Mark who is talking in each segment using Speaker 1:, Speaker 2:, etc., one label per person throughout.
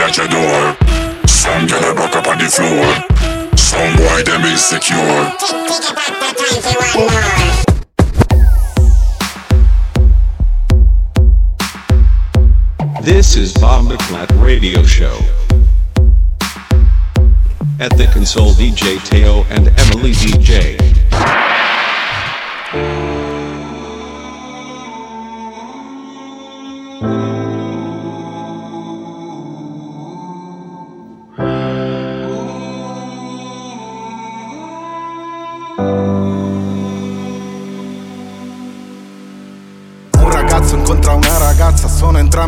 Speaker 1: at your door. Some a up on the floor. Some boy them insecure.
Speaker 2: This is Bob McFlat Radio Show. At the console DJ Teo and Emily DJ.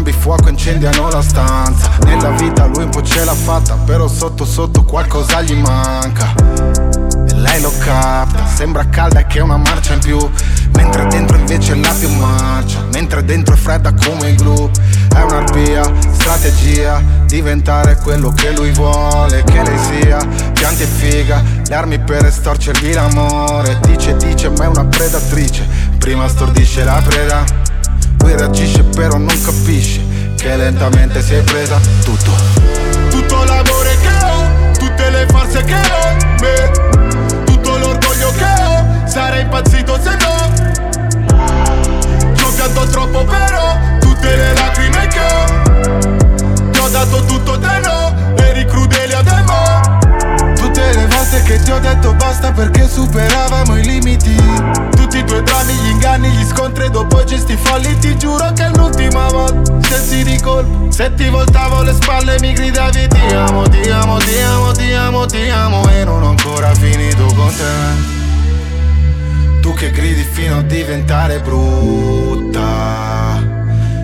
Speaker 3: Entrambi fuoco, incendiano la stanza. Nella vita lui un po' ce l'ha fatta, però sotto sotto qualcosa gli manca. E lei lo capta, sembra calda e che è una marcia in più. Mentre dentro invece è la più marcia, mentre dentro è fredda come il glue. È un'arpia, strategia, diventare quello che lui vuole che lei sia. Pianti e figa, le armi per estorcergli l'amore. Dice, dice, ma è una predatrice. Prima stordisce la preda, lui reagisce però non capisce che lentamente si è presa tutto.
Speaker 4: Tutto l'amore che ho, tutte le forze che ho, me, tutto l'orgoglio che ho, sarei impazzito se no. Ci ho pianto troppo però, tutte le lacrime che ho, ti ho dato tutto te no,
Speaker 3: Volte che ti ho detto basta perché superavamo i limiti.
Speaker 4: Tutti i tuoi drammi, gli inganni, gli scontri dopo i gesti folli. Ti giuro che l'ultima volta Sensi di colpo Se ti voltavo le spalle mi gridavi Ti amo, ti amo, ti amo, ti amo, ti amo E non ho ancora finito con te.
Speaker 3: Tu che gridi fino a diventare brutta.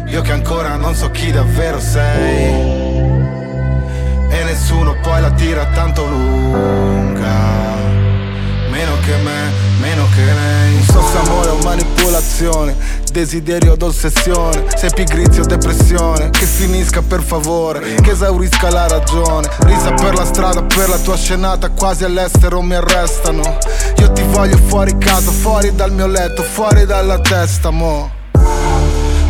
Speaker 3: Io che ancora non so chi davvero sei E nessuno poi la tira tanto lunga. Meno che me, meno che lei. Un sosso amore o manipolazione Desiderio d'ossessione. Sei pigrizia o depressione Che finisca per favore Che esaurisca la ragione. Risa per la strada, per la tua scenata Quasi all'estero mi arrestano. Io ti voglio fuori casa, fuori dal mio letto Fuori dalla testa, mo'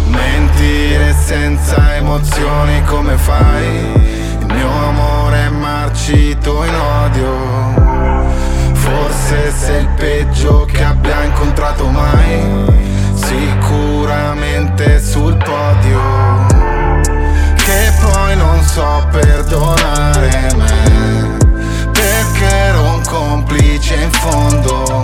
Speaker 3: Mentire senza emozioni come fai? Mio amore è marcito in odio. Forse sei il peggio che abbia incontrato mai Sicuramente sul podio. Che poi non so perdonare me Perché ero un complice in fondo.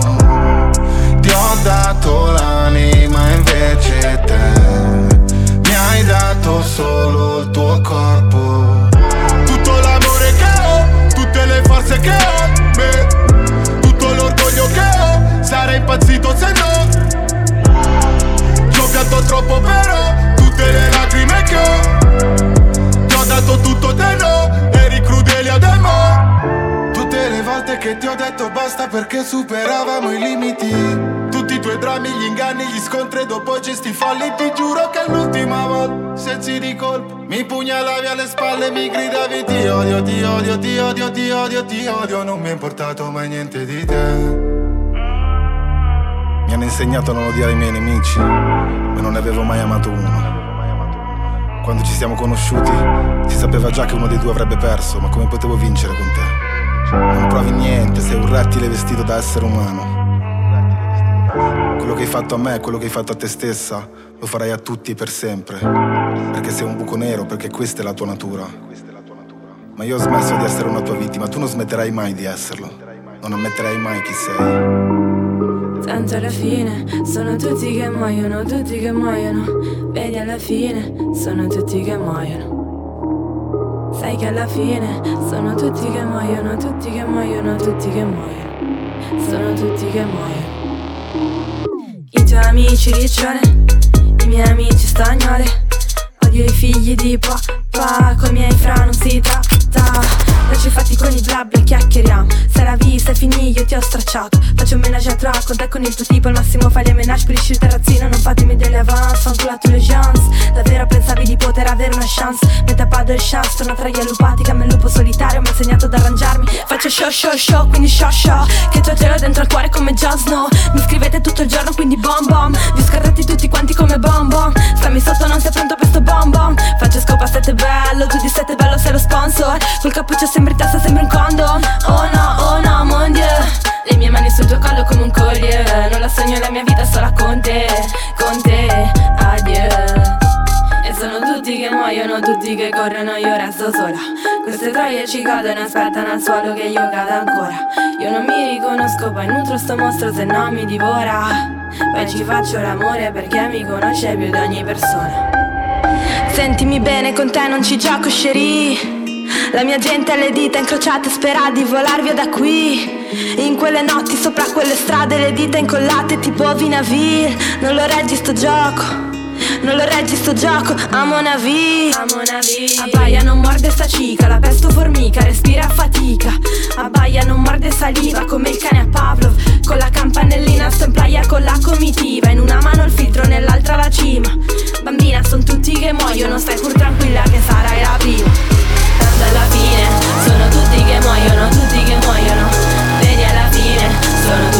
Speaker 3: Ti ho dato l'anima invece te Mi hai dato solo il tuo corpo
Speaker 4: forze che ho, me, tutto l'orgoglio che ho, sarei impazzito se no. Ci ho pianto troppo però, tutte le lacrime che ho, ti ho dato tutto te no, eri crudele ademo.
Speaker 3: Tutte le volte che ti ho detto basta perché superavamo i limiti
Speaker 4: i tuoi drammi, gli inganni, gli scontri dopo gesti folli Ti giuro che è l'ultima volta, sensi di colpo Mi pugnalavi alle spalle mi gridavi Ti odio, ti odio, ti odio, ti odio, ti odio Non mi è importato mai niente di te
Speaker 3: Mi hanno insegnato a non odiare i miei nemici Ma non ne avevo mai amato uno. Quando ci siamo conosciuti Si sapeva già che uno dei due avrebbe perso Ma come potevo vincere con te? Non provi niente, sei un rettile vestito da essere umano quello che hai fatto a me quello che hai fatto a te stessa lo farai a tutti per sempre. Perché sei un buco nero, perché questa è la tua natura. Ma io ho smesso di essere una tua vittima, tu non smetterai mai di esserlo. Non ammetterai mai chi sei.
Speaker 5: Tanto alla fine sono tutti che muoiono, tutti che muoiono. Vedi alla fine sono tutti che muoiono. Sai che alla fine sono tutti che muoiono, tutti che muoiono, tutti che muoiono. Sono tutti che muoiono. I tuoi amici riccione, i miei amici spagnole. Odio i figli di papà, coi miei fra non si tratta. Lascio i fatti con i blabbi e chiacchieriamo. La vista è finì, io ti ho stracciato. Faccio un menage a trois con te con il tuo tipo. Al massimo fai le menage, pulisci il terrazzino. Non fatemi delle avance, fanculato le chance. Davvero pensavi di poter avere una chance? Metà pas de chance, torno tra gli allupati. Come il lupo solitario, mi ha insegnato ad arrangiarmi. Faccio show show show, quindi show show. Che tu gelo dentro al cuore come Jon Snow. Mi scrivete tutto il giorno, quindi bom bom. Vi scartati tutti quanti come bom bom. Stammi sotto, non sei pronto per sto bom bom. Faccio scopa, sette bello, tu di sette bello, sei lo sponsor. Col cappuccio sembri tassa, sembri un condom Oh no, oh no, mon dieu. Le mie mani sul tuo collo come un collier. Non la sogno la mia vita sola con te Con te, adieu. E sono tutti che muoiono, tutti che corrono, io resto sola. Queste troie ci cadono, aspettano al suolo che io cada ancora. Io non mi riconosco, poi nutro sto mostro se no mi divora. Poi ci faccio l'amore perché mi conosce più di ogni persona. Sentimi bene, con te non ci gioco, scerì. La mia gente ha le dita incrociate spera di volar via da qui. In quelle notti sopra quelle strade le dita incollate tipo Vinaville. Non lo reggi sto gioco non lo reggi sto gioco, amo una vita Amo una Abbaia, non morde sta cica. La pesto formica, respira a fatica. Abbaia, non morde saliva Come il cane a Pavlov. Con la campanellina sto in playa con la comitiva. In una mano il filtro, nell'altra la cima. Bambina, son tutti che muoiono Stai pur tranquilla che sarai la prima Tanto alla fine. Sono tutti che muoiono, tutti che muoiono. Vedi alla fine. Sono tutti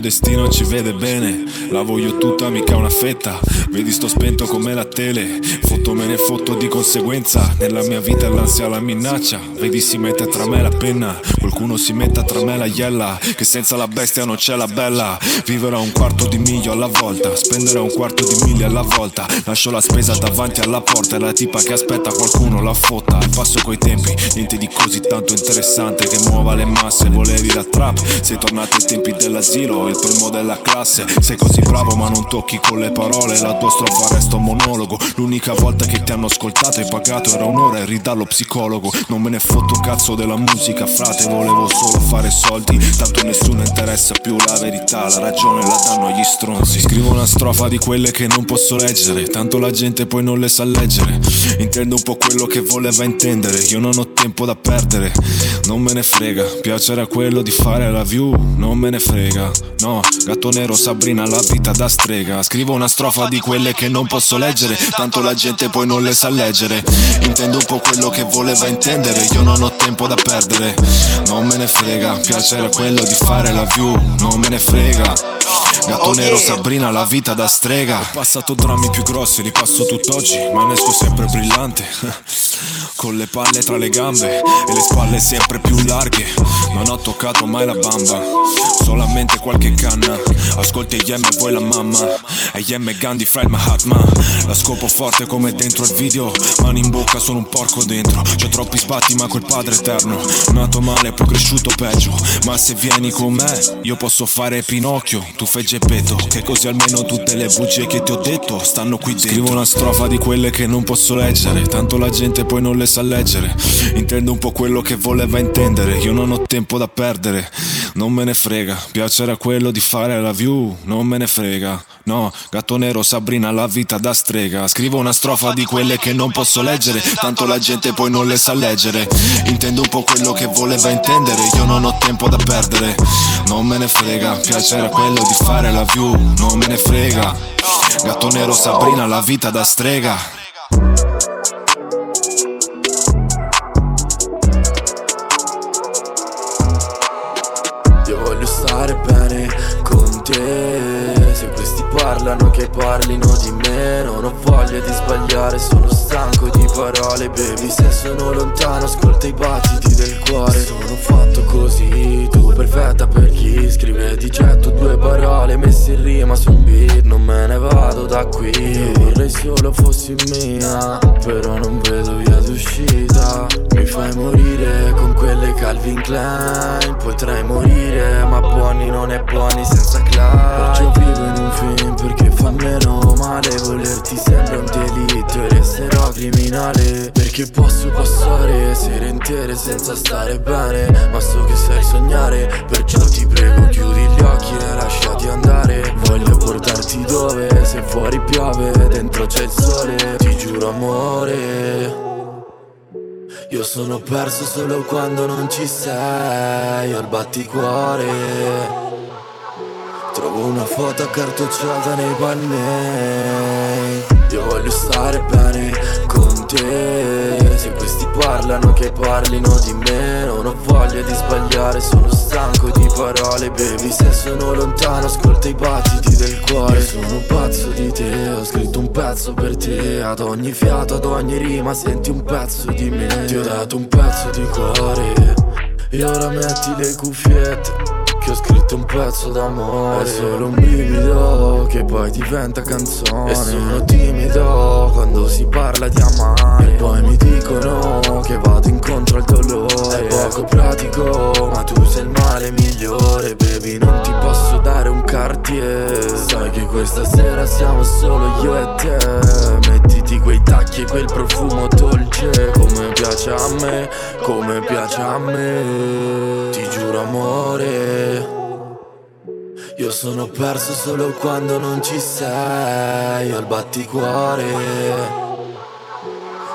Speaker 6: mio destino ci vede bene, la voglio tutta, mica una fetta. Vedi sto spento come la tele, fotto me ne fotto di conseguenza. Nella mia vita l'ansia la minaccia, vedi si mette tra me la penna, qualcuno si metta tra me la iella, che senza la bestia non c'è la bella. Vivere a un quarto di miglio alla volta, spendere un quarto di miglia alla volta. Lascio la spesa davanti alla porta, è la tipa che aspetta qualcuno la fotta. Passo coi tempi, niente di così tanto interessante che muova le masse. Volevi la trap, sei tornato ai tempi dell'asilo, il primo della classe. Sei così bravo ma non tocchi con le parole, la tua strofa resta un monologo. L'unica volta che ti hanno ascoltato e pagato era un'ora e ridallo psicologo. Non me ne fotto cazzo della musica, frate, volevo solo fare soldi. Tanto nessuno interessa più la verità, la ragione la danno agli stronzi. Scrivo una strofa di quelle che non posso leggere, tanto la gente poi non le sa leggere. Intendo un po' quello che voleva intendere, io non ho tempo da perdere. Non me ne frega, piacere a quello di fare la view, non me ne frega. No, gatto nero Sabrina la vita da strega. Scrivo una strofa di quelle che non posso leggere, tanto la gente poi non le sa leggere. Intendo un po' quello che voleva intendere, io non ho tempo da perdere. Non me ne frega, piacere a quello di fare la view, non me ne frega. Gatto nero Sabrina la vita da strega. Ho passato drammi più grossi, li passo tutt'oggi, ma ne esco sempre brillante. Con le palle tra le gambe e le spalle sempre più larghe. Non ho toccato mai la bamba, solamente qualche canna. Ascolti Yem e vuoi la mamma. E Gandhi fra il Mahatma. La scopo forte come dentro il video. Mani in bocca, sono un porco dentro. C'ho troppi sbatti, ma quel padre eterno. Nato male, poi cresciuto peggio. Ma se vieni con me, io posso fare Pinocchio. Tu fai Geppetto, che così almeno tutte le bugie che ti ho detto stanno qui dentro. Scrivo una strofa di quelle che non posso leggere. Tanto la gente poi non le sa leggere. Intendo un po' quello che voleva intendere. Io non ho tempo da perdere. Non me ne frega, piacere a quello di fare la view. Non me ne frega. No, gatto nero Sabrina la vita da strega. Scrivo una strofa di quelle che non posso leggere. Tanto la gente poi non le sa leggere. Intendo un po' quello che voleva intendere. Io non ho tempo da perdere. Non me ne frega, piacere quello di fare la view. Non me ne frega. Gatto nero Sabrina la vita da strega.
Speaker 7: Parlano che parlino di me Non ho voglia di sbagliare, sono stanco di parole Baby, se sono lontano ascolta i battiti del cuore. Sono fatto così, tu perfetta per chi scrive Ti getto due parole messe in rima su un beat Non me ne vado da qui. Vorrei solo fossi mia Però non vedo via d'uscita. Mi fai morire con quelle
Speaker 8: Calvin Klein. Potrei morire ma buoni non è buoni senza Klein Perciò vivo in un film perché fa meno male Volerti sembra un delitto e resterò criminale. Perché posso passare sere intere senza stare bene Ma so che sai sognare Perciò ti prego chiudi gli occhi e lasciati andare. Voglio portarti dove se fuori piove dentro c'è il sole Ti giuro amore. Io sono perso solo quando non ci sei al batticuore Trovo una foto accartocciata nei panni. Io voglio stare bene con te. Se questi parlano che parlino di me. Non ho voglia di sbagliare, sono stanco di parole Baby, se sono lontano ascolta i battiti del cuore. Sono un pazzo di te, ho scritto un pezzo per te. Ad ogni fiato, ad ogni rima senti un pezzo di me. Ti ho dato un pezzo di cuore. E ora metti le cuffiette che ho scritto un pezzo d'amore. È solo un brivido che poi diventa canzone. E sono timido quando si parla di amare. E poi mi dicono che vado incontro al dolore. È poco pratico ma tu sei il male migliore. Baby non ti posso dare un cartier Sai che questa sera siamo solo io e te. Mettiti quei tacchi e quel profumo dolce. Come piace a me, come piace a me. Ti giuro amore io sono perso solo quando non ci sei al batticuore.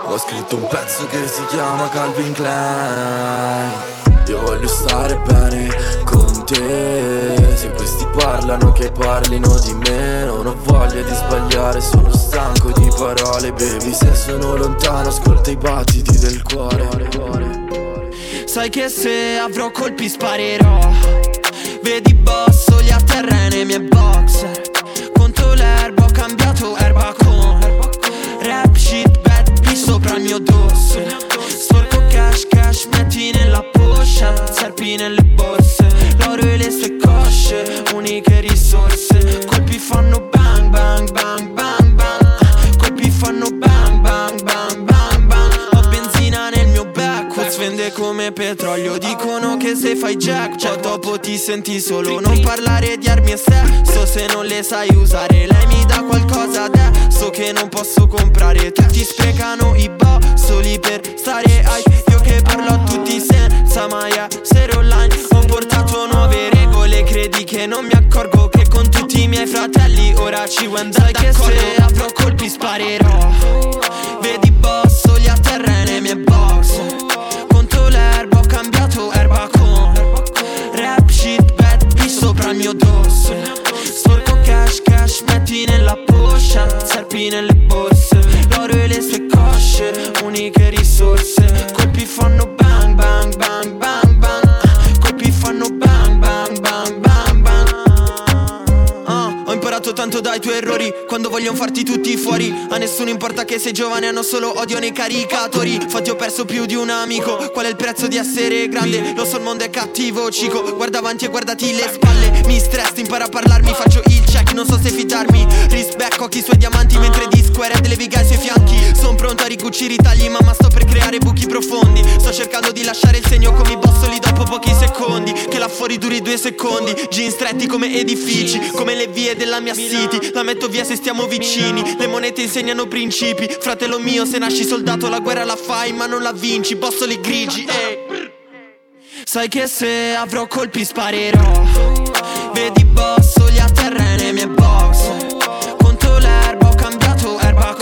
Speaker 8: Ho scritto un pezzo che si chiama Calvin Klein. Io voglio stare bene con te. Se questi parlano che parlino di me. Non ho voglia di sbagliare, sono stanco di parole. Baby se sono lontano ascolta i battiti del cuore.
Speaker 9: Sai che se avrò colpi sparerò Vedi boss, gli a terra nei miei boxer. Conto l'erba, ho cambiato erba con Rap shit, bad bitch sopra il mio dosso. Sporco cash, cash, metti nella poscia. Serpi nelle borse, l'oro e le sue cosce Uniche risorse, colpi fanno bang, bang, bang, bang vende come petrolio. Dicono che se fai jackpot. dopo ti senti solo. Non parlare di armi e sesso se non le sai usare. Lei mi dà qualcosa adesso che non posso comprare. Tutti sprecano i bossoli per stare ai. Io che parlo a tutti senza mai essere online. Ho portato nuove regole, credi che non mi accorgo Che con tutti i miei fratelli ora ci vuoi andare Sai che se avrò colpi sparerò mio dosso. Sporco cash, cash, metti nella poscia. Serpi nelle borse L'oro e le sue cosce. Uniche risorse Colpi fanno bang, bang, bang, bang, imparato tanto dai tuoi errori. Quando vogliono farti tutti fuori A nessuno importa che sei giovane Hanno solo odio nei caricatori. Infatti ho perso più di un amico. Qual è il prezzo di essere grande? Lo so il mondo è cattivo cico. Guarda avanti e guardati le spalle. Mi stress, impara a parlarmi Faccio il check, non so se fidarmi. Rispecco occhi suoi diamanti Mentre di square delle viga ai suoi fianchi. Sono pronto a ricucire i tagli Mamma sto per creare buchi profondi. Sto cercando di lasciare il segno come i bossoli dopo pochi secondi. Che là fuori duri due secondi. Jeans stretti come edifici Come le vie della mia city La metto via se stiamo vicini. Le monete insegnano principi. Fratello mio se nasci soldato la guerra la fai ma non la vinci. Bossoli grigi ehi Sai che se avrò colpi sparerò. Vedi boss, gli a terra nei miei box. Conto l'erba, ho cambiato erba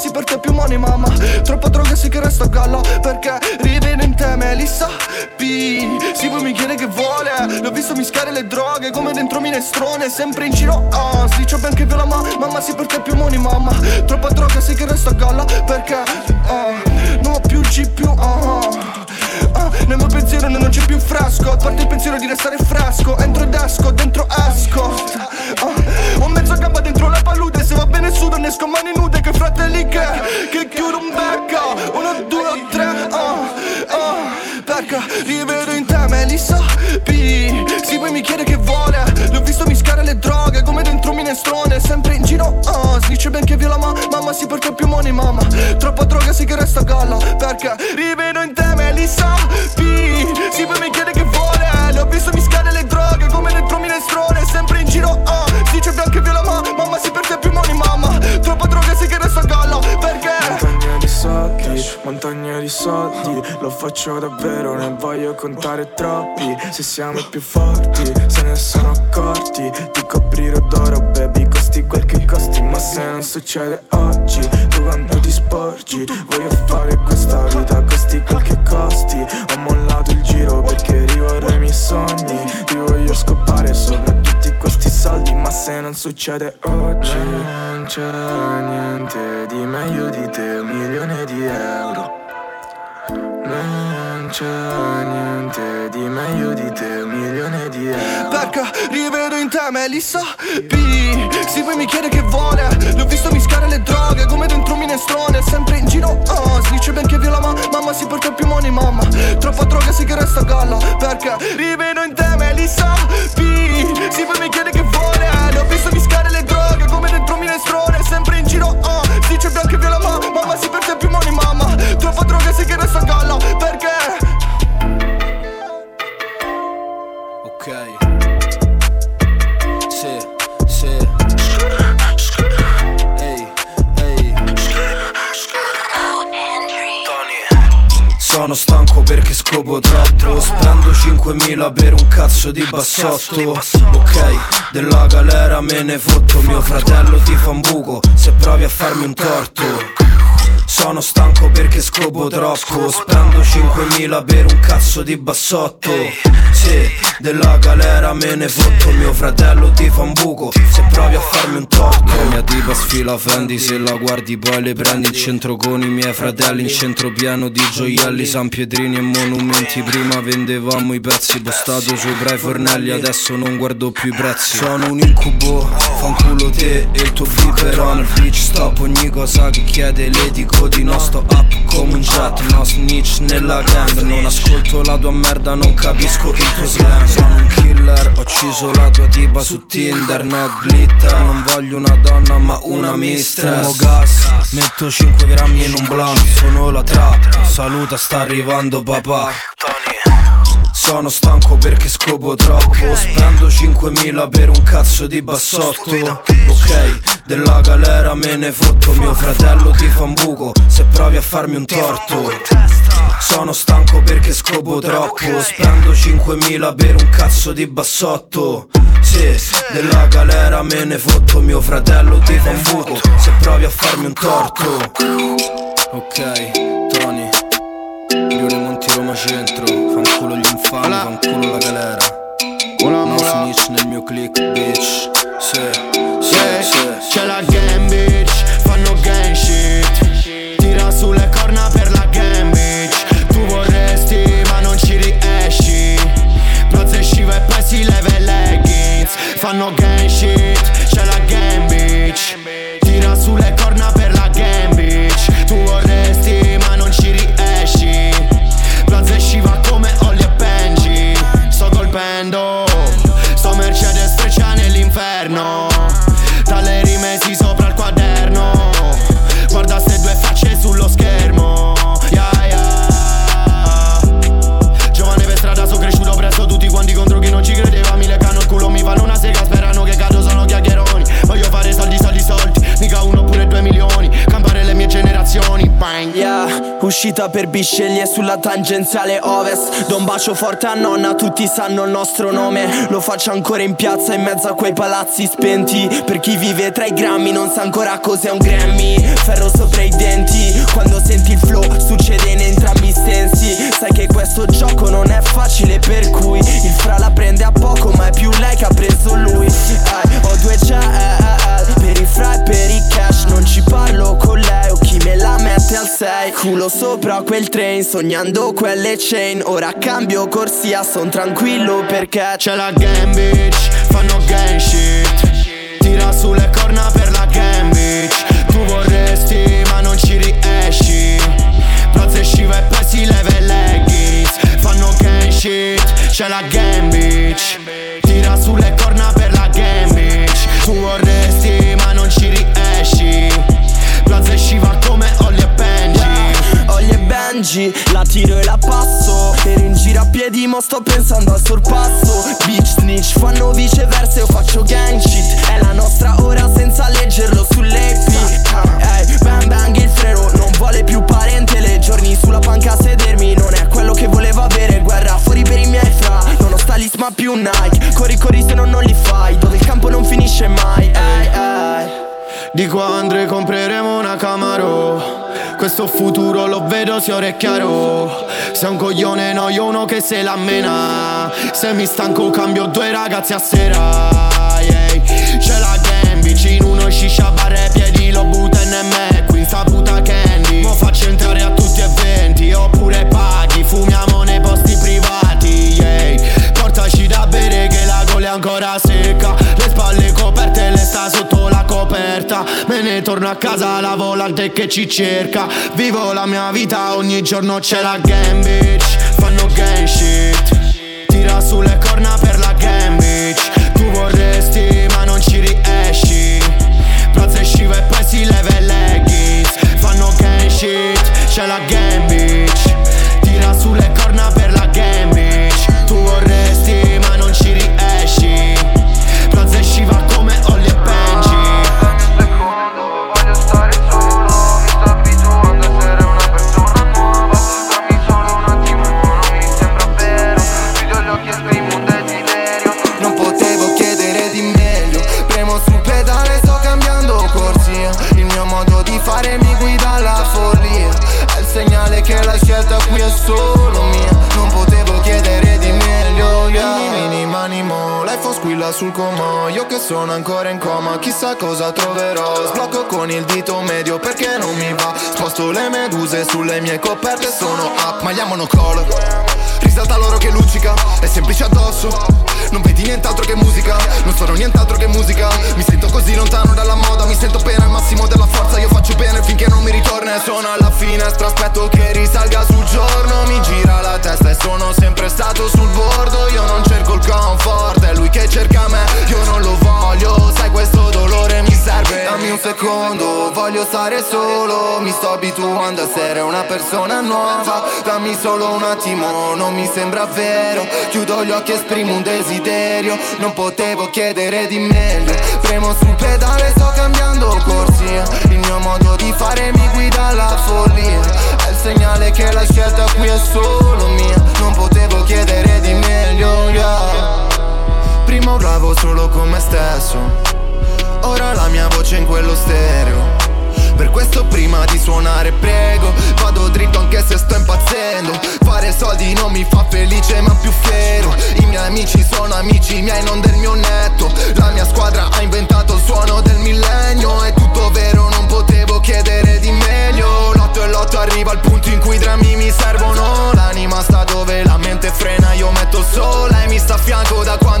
Speaker 10: sì per te più money mamma. Troppa droga sì che resta a galla Perché rivedo in te Melissa P Sì poi mi chiede che vuole. L'ho visto mischiare le droghe come dentro minestrone Sempre in giro, ah Snitch bianco e viola ma Mamma sì per te più money mamma. Troppa droga sì che resta a galla Perché, ah Non ho più G più, ah nel mio pensiero non c'è più frasco. A parte il pensiero di restare frasco. Entro dasco, dentro asco. Ah, oh. Ho mezzo gamba dentro la palude. Se va bene sudo ne esco mani nude. Che fratelli che, che chiudo un becco. Uno, due, tre, oh, oh. Perca, li vedo in te, me li so P. si poi mi chiede che vuole. L'ho visto mischiare le droghe minestrone Sempre in giro, uh, Sdice ben che viola ma Mamma si porta più money, mamma. Troppa droga, sì che resta a galla Perché rivedo in te Melissa. P Sì, poi mi chiede che vuole. L'ho visto mischiare le droghe Come dentro minestrone Sempre in giro, uh, Sdice bianco e viola ma Mamma si porta più money, mamma. Troppa droga, sì che resta a galla Perché?
Speaker 8: Montagne di soldi, montagne soldi. Lo faccio davvero, ne voglio contare troppi. Se siamo i più forti, se ne sono accorti. Ti coprirò d'oro, baby, costi quel che costi Ma se non succede oggi, tu quando ti sporgi? Voglio fare questa vita, costi quel che costi. Ho mollato il giro perché rivorrei i miei sogni. Ti voglio scopare sopra tutti questi soldi Ma se non succede oggi Non c'è niente di meglio di te, un milione di euro c'è niente di meglio di te, un milione di euro.
Speaker 10: Perché rivedo in te Melissa P. Sì poi mi chiede che vuole. L'ho visto mischiare le droghe Come dentro un minestrone Sempre in giro. Uh, Sdice ben che viola ma Mamma si porta più money mamma. Troppa droga sì che resta galla. Perché rivedo in te Melissa P. Sì poi mi chiede che vuole. L'ho visto mischiare le droghe Come dentro un minestrone Sempre in giro. Uh, Sdice bianco e viola ma Mamma si porta più money mamma
Speaker 11: Sono stanco perché scopo troppo Spendo 5.000 per un cazzo di bassotto. Ok, della galera me ne fotto. Mio fratello ti fa un buco Se provi a farmi un torto. Sono stanco perché scopo troppo. Spendo 5.000 per un cazzo di bassotto Sì, della galera me ne fotto Mio fratello ti fa un buco Se provi a farmi un torto. La mia tipa sfila Fendi Se la guardi poi le prendi in centro con i miei fratelli In centro pieno di gioielli San Pietrini e monumenti. Prima vendevamo i pezzi postato sopra i fornelli Adesso non guardo più i prezzi. Sono un incubo Fanculo te e il tuo biberon Bitch stop ogni cosa che chiede le dico di no sto up come un jet No snitch nella gang. Non ascolto la tua merda non capisco il slang Sono un killer Ho ucciso la tua tipa su Tinder No glitter. Non voglio una donna ma una mistress Fumo gas Metto 5 grammi in un blunt. Sono la trap Saluta sta arrivando papà. Sono stanco perché scopo troppo. Spendo 5.000 per un cazzo di bassotto. Ok, della galera me ne fotto. Mio fratello ti fa un buco Se provi a farmi un torto Sono stanco perché scopo troppo. Spendo 5.000 per un cazzo di bassotto. Sì, della galera me ne fotto. Mio fratello ti fa un buco Se provi a farmi un torto. Ok, Tony. Rione Monti Roma Centro. Fanculo gli infami, fanculo la galera. No snitch nel mio click, bitch. Sì, sì, sì
Speaker 12: C'è la gang bitch, Bang.
Speaker 9: Yeah, uscita per bisceglie sulla tangenziale ovest. Do un bacio forte a nonna, tutti sanno il nostro nome. Lo faccio ancora in piazza in mezzo a quei palazzi spenti. Per chi vive tra i grammi non sa ancora cos'è un Grammy. Ferro sopra i denti, quando senti il flow succede in entrambi i sensi. Sai che questo gioco non è facile per cui Il fra la prende a poco ma è più lei che ha preso lui. Eh, Ho due jet per i fra e per i cash. Non ci parlo con lei o chi me la mette al 6 Culo sopra quel train Sognando quelle chain. Ora cambio corsia Son tranquillo perché
Speaker 12: C'è la game bitch. Fanno gang shit. Tira sulle corna per la game bitch. Tu vorresti ma non ci riesci. Prozze sciva e poi si leva i leggings Fanno gang shit C'è la game bitch Benji
Speaker 9: La tiro e la passo. Per in giro a piedi mo sto pensando al sorpasso. Beach snitch fanno viceversa io faccio gang shit. È la nostra ora senza leggerlo sull'AP Ehi, bang bang il freno Non vuole più parentele Giorni sulla panca a sedermi Non è quello che volevo avere. Guerra fuori per i miei fra Non ho stylist ma più Nike. Corri corri se no non li fai Dove il campo non finisce mai. Ehi, ehi.
Speaker 12: Di qua Andre compreremo una Camaro Questo futuro lo vedo se ora è chiaro. Sei un coglione no io uno che se la mena Se mi stanco cambio due ragazzi a sera. Yeah. C'è la gang vicino uno sciscia barre piedi lo butta in me Qui sta puta candy. Mo faccio entrare a tutti e venti Oppure paghi. Fumiamo nei posti privati yeah. Portaci da bere che la gola è ancora secca. Le spalle coperte le sta sotto la Me ne torno a casa la volante che ci cerca. Vivo la mia vita ogni giorno c'è la game bitch. Fanno gang shit. Tira sulle corna per la game bitch. Tu vorresti ma non ci riesci. Prozze sciva e poi si leva i leggings Fanno gang shit C'è la game sul coma Io che sono ancora in coma, chissà cosa troverò. Sblocco con il dito medio perché non mi va? Sposto le meduse sulle mie coperte Sono up, ma gli monocolor Risalta l'oro che luccica, è semplice addosso. Non vedi nient'altro che musica, non sono nient'altro che musica. Mi sento così lontano dalla moda, mi sento bene al massimo della forza. Io faccio bene finché non mi ritorna e sono alla finestra Aspetto che risalga sul giorno, mi gira la testa e sono sempre stato sul bordo. Io non cerco il comfort, è lui che cerca me, io non lo voglio. Sai questo dolore mi serve. Dammi un secondo, voglio stare solo. Mi sto abituando a essere una persona nuova. Dammi solo un attimo, non mi sembra vero. Chiudo gli occhi e esprimo un desiderio. Non potevo chiedere di meglio. Premo sul pedale, sto cambiando corsia Il mio modo di fare mi guida alla follia. È il segnale che la scelta qui è solo mia. Non potevo chiedere di meglio, yeah. Prima urlavo solo con me stesso. Ora la mia voce è in quello stereo. Per questo prima di suonare prego Vado dritto anche se sto impazzendo. Fare soldi non mi fa felice ma più fiero. I miei amici sono amici miei non del mio netto. La mia squadra ha inventato il suono del millennio. È tutto vero non potevo chiedere di meglio. Lotto e lotto arriva al punto in cui i drammi mi servono. L'anima sta dove la mente frena Io metto sola e mi sta a fianco da quando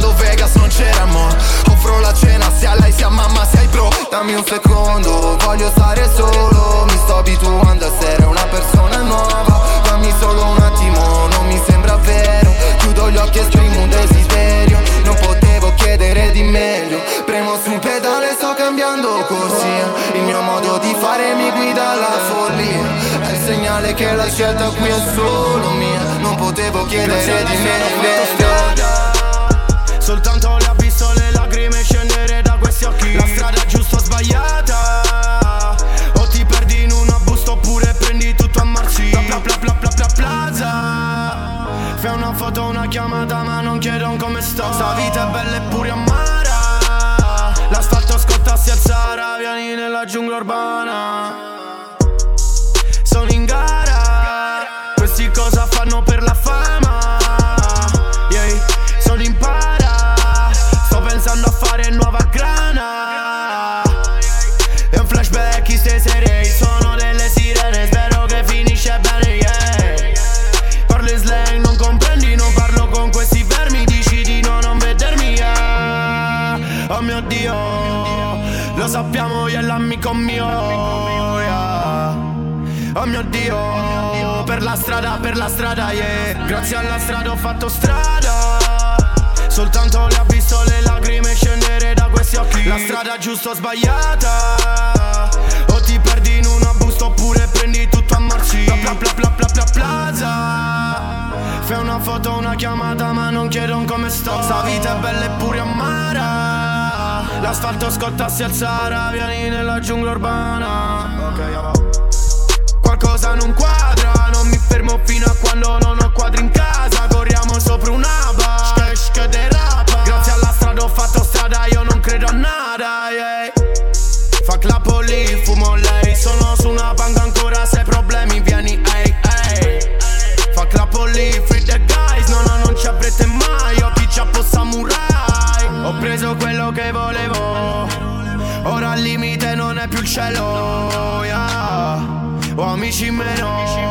Speaker 12: Dammi un secondo voglio stare solo. Mi sto abituando a essere una persona nuova. Dammi solo un attimo non mi sembra vero. Chiudo gli occhi e esprimo un desiderio. Non potevo chiedere di meglio. Premo sul pedale sto cambiando corsia. Il mio modo di fare mi guida alla follia. È il segnale che la scelta qui è solo mia. Non potevo chiedere di meglio Soltanto chiamata ma non chiedo un come sto. Sta vita è bella eppure amara. L'asfalto scotta si alzara Vieni nella giungla urbana la strada, per la strada, yeah. Grazie alla strada ho fatto strada. Soltanto le ha visto le lacrime scendere da questi occhi. La strada giusto o sbagliata. O ti perdi in una busta oppure prendi tutto a morsi pla pla pla pla pla plaza. Fai una foto, una chiamata ma non chiedo un come sto. Sta vita è bella eppure amara. L'asfalto scotta si alzara Vieni nella giungla urbana. Ok, avanti qualcosa non quadra. Non mi fermo fino a quando non ho quadri in casa. Corriamo sopra una bar. Shke derapa Grazie alla strada ho fatto strada Io non credo a nada yeah. Fuck la poli, fumo lei. Sono su una banca ancora se problemi vieni ehi ehi Fuck la poli, free the guys. No no non ci avrete mai. Occhi ciappo samurai Ho preso quello che volevo. Ora al limite non è più il cielo yeah. Ho amici meno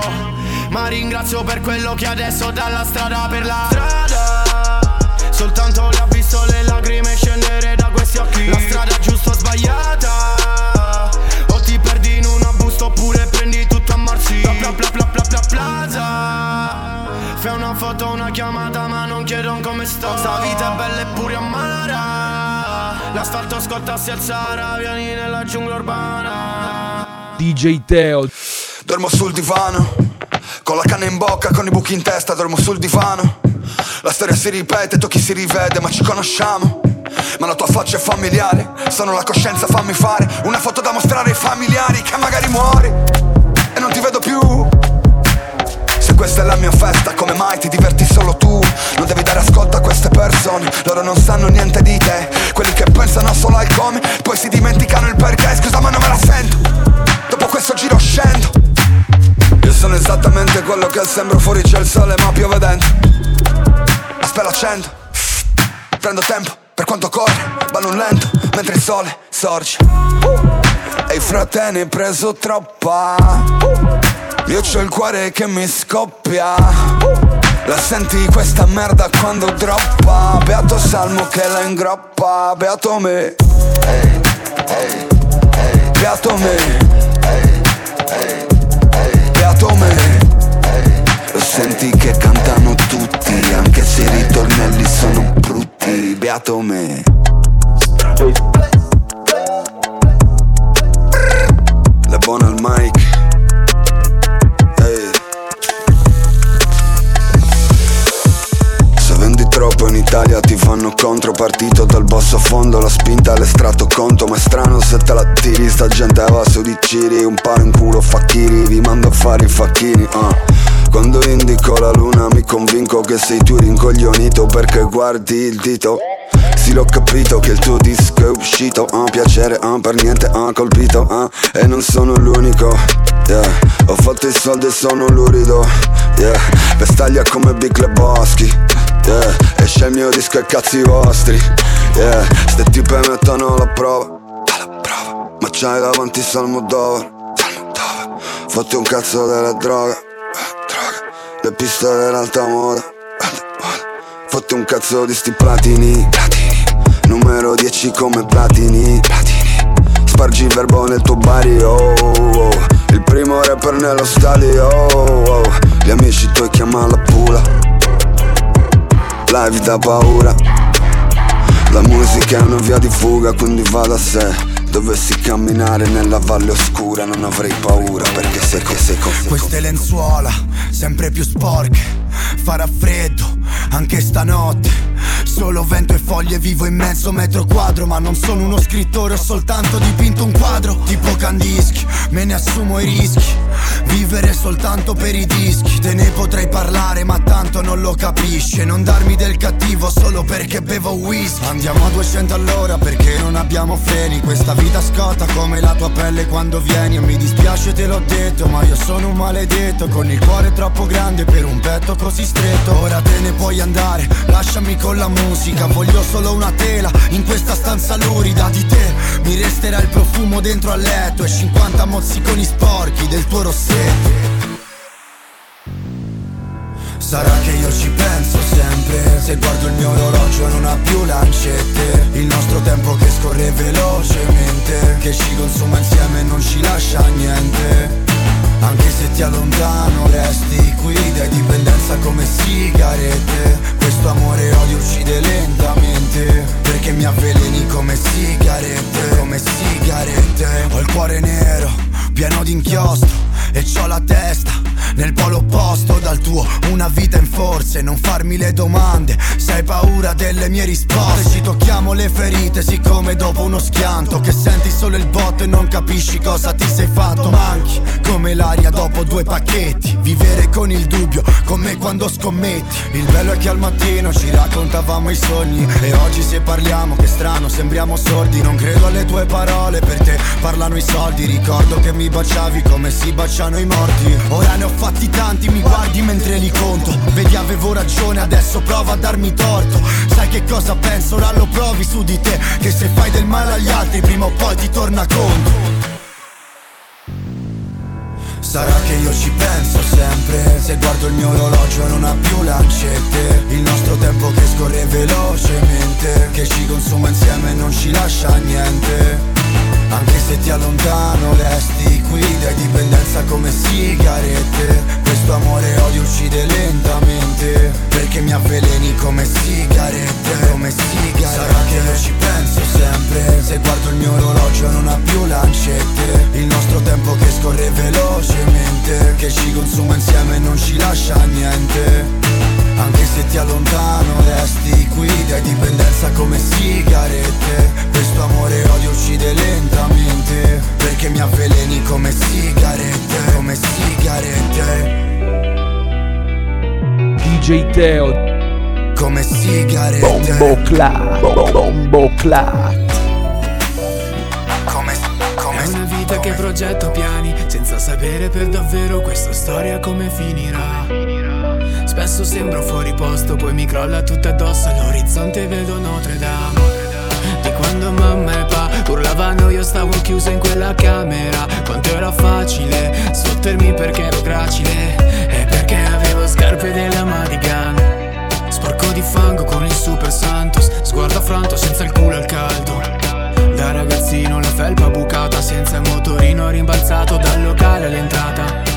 Speaker 12: Ma ringrazio per quello che adesso dalla strada per la strada. Soltanto le ha visto le lacrime scendere da questi occhi. La strada giusto o sbagliata? O ti perdi in una busta oppure prendi tutto a morsi Pla pla pla pla pla pla plaza. Fai una foto, una chiamata ma non chiedo un come sto. Sta vita è bella eppure amara. L'asfalto scotta si alzara Vieni nella giungla urbana
Speaker 13: DJ Teo.
Speaker 14: Dormo sul divano, con la canna in bocca, con i buchi in testa, dormo sul divano. La storia si ripete, tu chi si rivede, ma ci conosciamo. Ma la tua faccia è familiare, sono la coscienza, fammi fare una foto da mostrare ai familiari che magari muori e non ti vedo più. Se questa è la mia festa, come mai ti diverti solo tu? Non devi dare ascolto a queste persone, loro non sanno niente di te. Quelli che pensano solo al come, poi si dimenticano il perché. Scusa, ma non me la sento. Dopo questo giro scendo. Io sono esattamente quello che sembro, fuori c'è il sole ma piove dentro. Aspetta, accendo. Prendo tempo, per quanto corre, ballo lento, mentre il sole sorge. E i frate ne hai preso troppa. Io c'ho il cuore che mi scoppia. La senti questa merda quando droppa. Beato Salmo che la ingroppa. Beato me. Beato me. Beato me. Lo senti che cantano tutti Anche se i ritornelli sono brutti. Beato me. Le buone al mic Italia ti fanno contro Partito dal basso fondo, la spinta all'estratto conto Ma è strano se te la tiri, sta gente va su di ciri Un paro in culo facchiri, vi mando a fare i facchini ah. Quando indico la luna mi convinco che sei tu rincoglionito Perché guardi il dito sì l'ho capito che il tuo disco è uscito ah, Piacere ah, per niente ah, colpito ah, E non sono l'unico yeah. Ho fatto i soldi e sono lurido yeah. Vestaglia come Big Lebowski yeah. Esce il mio disco e cazzi vostri. Yeah. Ste tipe mettono la prova. Ma c'hai davanti Salmodovar Fatti un cazzo delle droghe Le pistole dell'alta moda Fatti un cazzo di sti platini. Numero 10 come platini. Spargi il verbo nel tuo barrio. Oh, Il primo rapper nello stadio. Oh, Gli amici tuoi chiamano la pula Live da paura. La musica è una via di fuga quindi va da sé Dovessi camminare nella valle oscura non avrei paura perché sei così sei così
Speaker 15: Queste lenzuola sempre più sporche Farà freddo anche stanotte. Solo vento e foglie vivo in mezzo metro quadro Ma non sono uno scrittore, ho soltanto dipinto un quadro. Tipo Candischi, me ne assumo i rischi. Vivere soltanto per i dischi Te ne potrei parlare ma tanto non lo capisci E non darmi del cattivo solo perché bevo whisky. Andiamo a 200 all'ora perché non abbiamo freni Questa vita scotta come la tua pelle quando vieni. E mi dispiace te l'ho detto ma io sono un maledetto Con il cuore troppo grande per un petto così stretto. Ora te ne puoi andare, lasciami con la musica Voglio solo una tela. In questa stanza lurida di te Mi resterà il profumo dentro al letto E 50 mozziconi sporchi del tuo rossetto Sarà che io ci penso sempre. Se guardo il mio orologio non ha più lancette. Il nostro tempo che scorre velocemente. Che ci consuma insieme e non ci lascia niente. Anche se ti allontano resti qui. Dai dipendenza come sigarette. Questo amore odio uccide lentamente. Perché mi avveleni come sigarette. Come sigarette. Ho il cuore nero, pieno di inchiostro E c'ho la testa nel polo opposto dal tuo. Una vita in forze, non farmi le domande. Se hai paura delle mie risposte. Ci tocchiamo le ferite, siccome dopo uno schianto. Che senti solo il botto e non capisci cosa ti sei fatto. Manchi come l'aria dopo due pacchetti. Vivere con il dubbio, come quando scommetti. Il bello è che al mattino ci raccontavamo i sogni. E oggi se parliamo, che strano, sembriamo sordi. Non credo alle tue parole, per te parlano i soldi. Ricordo che mi baciavi come si baciano i morti. Ora ne ho fatti tanti, mi guardi mentre li conto. Vedi avevo ragione, adesso prova a darmi torto. Sai che cosa penso, ora lo provi su di te Che se fai del male agli altri prima o poi ti torna conto Sarà che io ci penso sempre. Se guardo il mio orologio non ha più lancette. Il nostro tempo che scorre velocemente Che ci consuma insieme e non ci lascia niente se ti allontano resti qui Dai dipendenza come sigarette. Questo amore odio uccide lentamente Perché mi avveleni come sigarette. Come sigarette Sarà che io ci penso sempre. Se guardo il mio orologio non ha più lancette. Il nostro tempo che scorre velocemente Che ci consuma insieme e non ci lascia niente anche se ti allontano resti qui Dai dipendenza come sigarette. Questo amore odio uccide lentamente Perché mi avveleni come sigarette Come sigarette.
Speaker 13: DJ Teo.
Speaker 15: Come sigarette.
Speaker 13: Bombo clat Bombo
Speaker 16: vita che progetto piani Senza sapere per davvero questa storia come finirà Spesso sembro fuori posto, poi mi crolla tutto addosso All'orizzonte vedo Notre Dame. Di quando mamma e pa urlavano io stavo chiuso in quella camera. Quanto era facile sfottermi perché ero gracile E perché avevo scarpe della Madigan. Sporco di fango con il Super Santos Sguardo affranto senza il culo al caldo. Da ragazzino la felpa bucata Senza il motorino rimbalzato dal locale all'entrata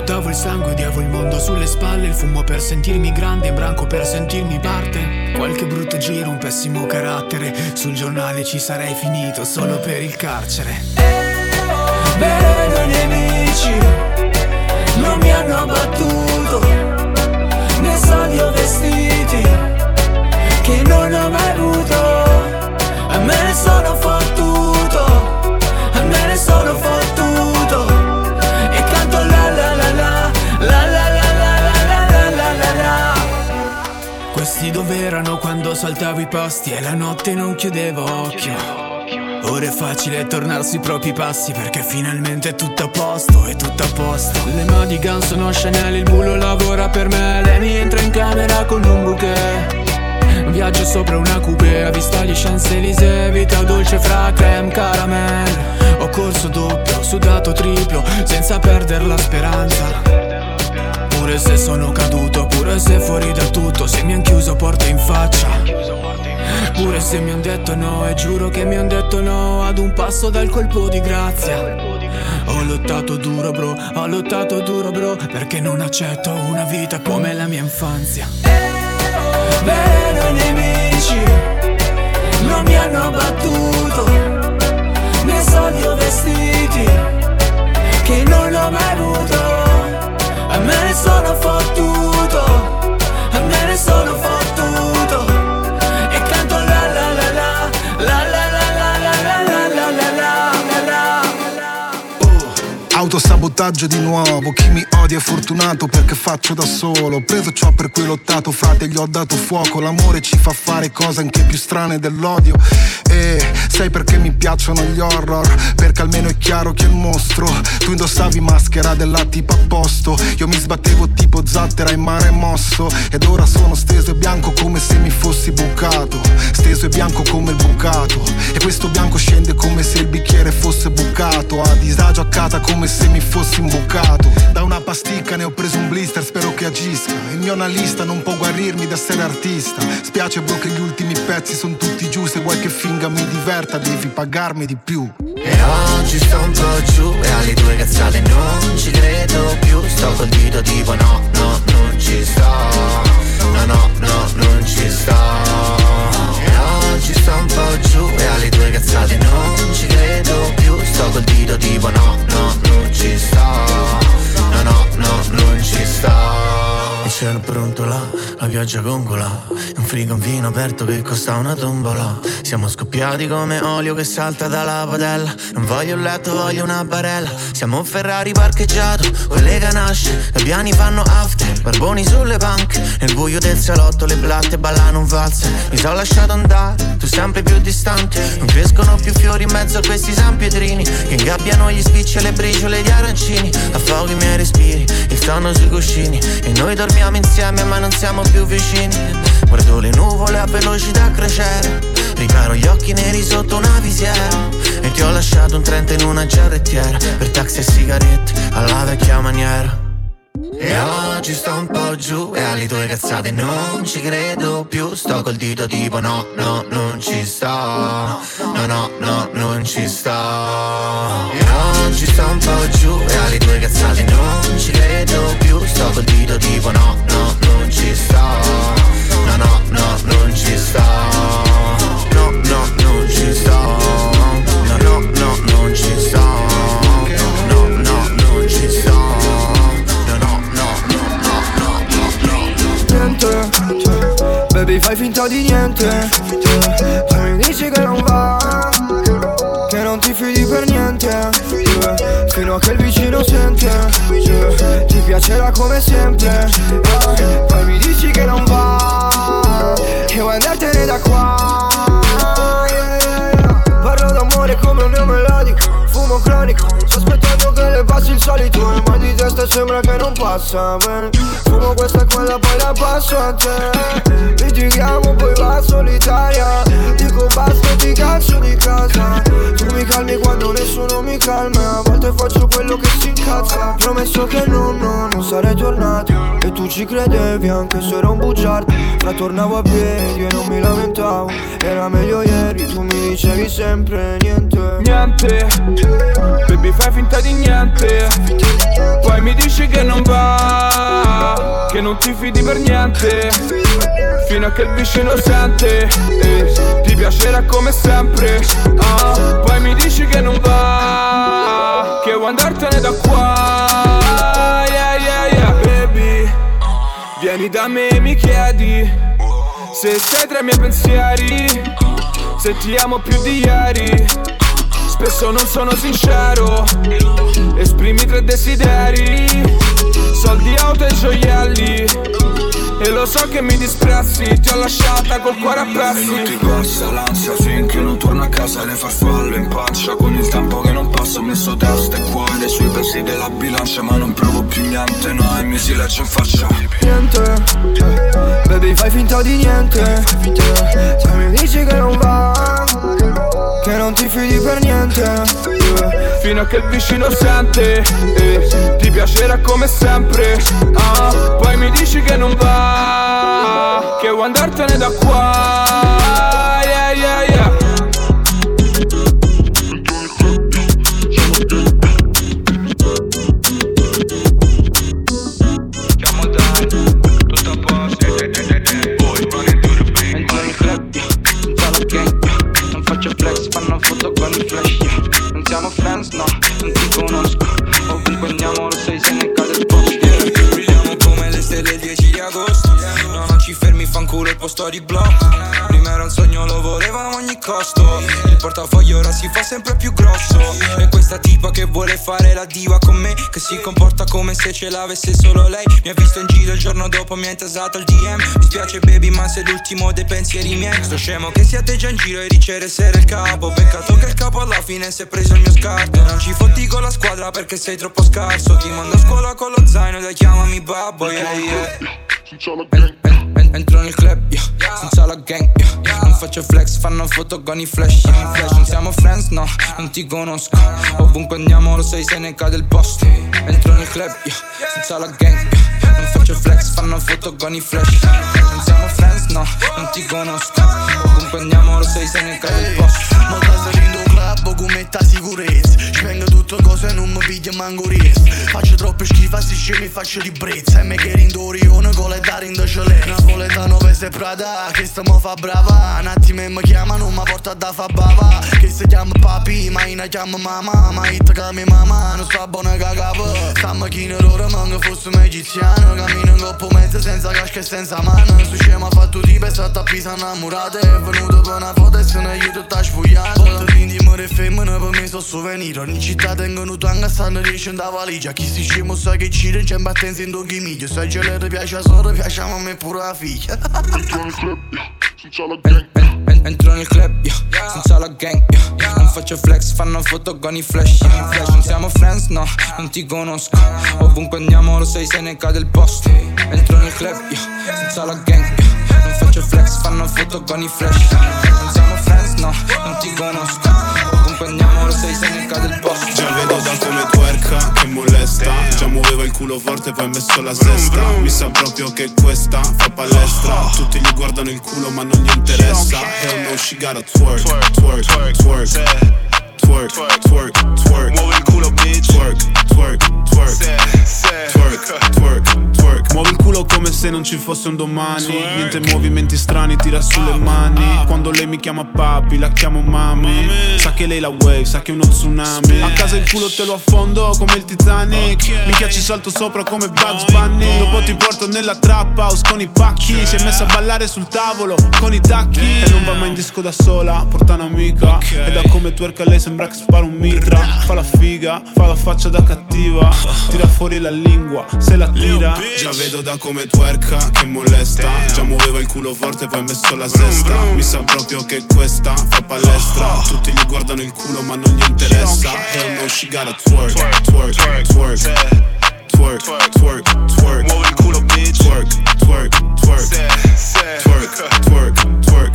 Speaker 16: Sputavo il sangue, odiavo il mondo sulle spalle Il fumo per sentirmi grande, in branco per sentirmi parte. Qualche brutto giro, un pessimo carattere Sul giornale ci sarei finito solo per il carcere.
Speaker 17: Vedo i nemici, non mi hanno battuto Nei soldi o vestiti, che non ho mai avuto. A me sono fottuto,
Speaker 16: saltavo i posti E la notte non chiudevo occhio. Ora è facile tornare sui propri passi Perché finalmente è tutto a posto, è tutto a posto. Le Madigan sono Chanel, il bulo lavora per me. Lei mi entra in camera con un bouquet. Viaggio sopra una coupé, a vista gli Champs-Élysées Vita dolce fra creme, caramel. Ho corso doppio, sudato triplo Senza perdere la speranza Pure se sono caduto, pure se fuori da tutto Se mi han chiuso porte in faccia. Pure se mi han detto no e giuro che mi han detto no Ad un passo dal colpo di grazia. Ho lottato duro bro, ho lottato duro bro Perché non accetto una vita come la mia infanzia.
Speaker 17: Vedo i nemici, non mi hanno battuto Nei soldi o vestiti, che non ho mai avuto A me ne sono fottuto,
Speaker 3: Autosabotaggio di nuovo, chi mi odia è fortunato perché faccio da solo. Ho preso ciò per cui lottato, frate, gli ho dato fuoco. L'amore ci fa fare cose anche più strane dell'odio. E sai perché mi piacciono gli horror? Perché almeno è chiaro che è il mostro. Tu indossavi maschera della tipa a posto. Io mi sbattevo tipo zattera in mare mosso. Ed ora sono steso e bianco come se mi fossi bucato. Steso e bianco come il bucato. E questo bianco scende come se il bicchiere fosse bucato. A disagio a casa come se mi fossi fossi imbucato. Da una pasticca ne ho preso un blister, spero che agisca. Il mio analista non può guarirmi da essere artista. Spiace bro che gli ultimi pezzi sono tutti giù Se vuoi che finga mi diverta devi pagarmi di più.
Speaker 18: E oggi sto un po' giù e alle tue cazzate non ci credo più. Sto col dito tipo no, no, non ci sto. No, no, no, non ci sto brontola, la pioggia gongola Un frigo in vino aperto che costa una tombola. Siamo scoppiati come olio che salta dalla padella. Non voglio un letto, voglio una barella. Siamo un Ferrari parcheggiato, quelle ganasce I piani fanno after, barboni sulle panche Nel buio del salotto le blatte ballano un valzer. Mi sono lasciato andare, tu sempre più distante. Non crescono più fiori in mezzo a questi san pietrini. Che ingabbiano gli spicci e le briciole di arancini. Affogo i miei respiri, il sonno sui cuscini. E noi dormiamo insieme ma non siamo più vicini Guardo le nuvole a velocità crociera Riparo gli occhi neri sotto una visiera. E ti ho lasciato un trenta in una giarrettiera. Per taxi e sigarette alla vecchia maniera. E oggi sto un po' giù e alle tue cazzate non ci credo più. Sto col dito tipo no, no, non ci sto. No, no, no, non ci sto. E oggi sto un po' giù e alle tue cazzate non ci credo più. Sto col dito tipo no, no, non ci sto No, no, no, non ci sto No, no, non ci sto No, no, no, non ci sto No, no, non ci sto No, no, no,
Speaker 19: niente. Cioè, Baby fai finta di niente. Poi mi dici che non va Che non ti fidi per niente. Fino a che il vicino sente. Ti piacerà come sempre. Poi mi dici che non va Che vuoi andartene da qua yeah, yeah, yeah. Parlo d'amore come un mio melodico Fumo cronico Sto aspettando che le passi il solito Il mal di testa sembra che non passa bene. Fumo questa e quella poi la passo a te. Litighiamo poi va solitaria. Dico basta ti caccio di casa. Tu mi calmi quando nessuno mi calma. A volte faccio quello che si incazza. Promesso che no, no, non sarei tornato. E tu ci credevi anche se ero un bugiardo. Ma tornavo a piedi e non mi lamentavo. Era meglio ieri, tu mi dicevi sempre niente.
Speaker 20: Niente, baby fai finta di niente. Poi mi dici che non va Che non ti fidi per niente. Fino a che il vicino sente eh, Ti piacerà come sempre. Ah, Poi mi dici che non va Che vuoi andartene da qua. Yeah yeah yeah baby. Vieni da me e mi chiedi Se sei tra i miei pensieri Se ti amo più di ieri Spesso non sono sincero. Esprimi tre desideri. Soldi, auto e gioielli. E lo so che mi disprezzi Ti ho lasciata col cuore a pezzi
Speaker 21: Minuti passa l'ansia finché non torno a casa Le farfalle in pancia. Con il tempo che non passa ho messo testa e cuore Sui pesi della bilancia. Ma non provo più niente No e mi silenzio in faccia.
Speaker 19: Niente, baby fai finta di niente. Se mi dici che non va Che non ti fidi per niente yeah.
Speaker 20: Fino a che il vicino sente eh, Ti piacerà come sempre ah, Poi mi dici che non va Che vuoi andartene da qua
Speaker 22: foto con flash yeah. Non siamo friends, no, non ti conosco Ovunque andiamo lo sai se ne cade il posto yeah.
Speaker 23: Brilliamo come le stelle il 10 di agosto ci fermi, fanculo il posto di blocco. Prima era un sogno, lo volevamo a ogni costo. Il portafoglio ora si fa sempre più grosso. E questa tipa che vuole fare la diva con me Che si comporta come se ce l'avesse solo lei. Mi ha visto in giro il giorno dopo, mi ha intasato il DM Mi spiace baby, ma sei l'ultimo dei pensieri miei. Sto scemo che si atteggia in giro e dice essere il capo. Peccato che il capo alla fine si è preso il mio scarto. Non ci fotti con la squadra perché sei troppo scarso. Ti mando a scuola con lo zaino e chiamami babbo yeah, yeah.
Speaker 20: Entro nel club, yeah, senza la gang, yeah. Non faccio flex, fanno foto con i flash, yeah. flash Non siamo friends, no, non ti conosco Ovunque andiamo lo sai se ne cade il posto Entro nel club, yeah, senza la gang, yeah. Non faccio flex, fanno foto con i flash Non siamo friends, no, non ti conosco Ovunque andiamo lo sai se ne cade il posto
Speaker 10: Club con metta sicurezza. Spengo tutte cose non mi piglio manco res. Faccio troppe schifo, si scemi faccio di brezza. E me che rindo rione con le dare in decele Napoletano veste Prada, che sta mo fa brava. Un attimo mi chiamano, ma porta da fa bava. Che si chiama papi, ma ina chiama mamma. Ma ita che mamma, non sta buona cagava Sta macchina l'ora, manca fosse un egiziano. Cammino in coppa mezza, senza casca e senza mano. Su scema fatto tipo e sta a pisa innamorata È venuto per una foto e se ne io tutta sfogliata Porta l'indimore e femmine per me sono souvenir. Ogni città tengono tanga, stanno dicendo la valigia Chi si scemo sa che ci c'è battenza in doghi media Se gelere piace a sora, piace a me pure la figlia
Speaker 20: En- Entro nel club, yeah, senza la gang, yeah. Non faccio flex, fanno foto con i flash, yeah. flash Non siamo friends, no, non ti conosco. Ovunque andiamo lo sai se ne cade il posto. Entro nel club, yeah, senza la gang, yeah. Non faccio flex, fanno foto con i flash Non siamo friends, no, non ti conosco Ovunque andiamo lo sai se ne cade il posto.
Speaker 24: Già vedo da come twerka che molesta. Già muoveva il culo forte poi ha messo la sesta. Mi sa proprio che questa fa palestra. Tutti gli guardano il culo ma non gli interessa. Hell no she gotta twerk, twerk, twerk Twerk, twerk, twerk. Muovi il culo bitch. Twerk, twerk, twerk Twerk, twerk, twerk. Muovi il culo come se non ci fosse un domani. Niente movimenti strani, tira sulle mani. Quando lei mi chiama papi, la chiamo mami. Sa che lei la wave, sa che è uno tsunami. A casa il culo te lo affondo come il Titanic. Minchia ci salto sopra come Bugs Bunny. Dopo ti porto nella trap house con i pacchi. Si è messa a ballare sul tavolo con i tacchi. E non va mai in disco da sola, porta un'amica. E da come twerka lei sembra che spara un mitra. Fa la figa, fa la faccia da cattiva Tira fuori la lingua, se la tira. Già vedo da come twerka che molesta. Già muoveva il culo forte poi ha messo la sesta. Mi sa proprio che questa fa palestra. Tutti gli guardano il culo ma non gli interessa. Hell no she gotta twerk, twerk, twerk Twerk, twerk, twerk Muovi il culo bitch. Twerk, twerk, twerk. Twerk, twerk, twerk.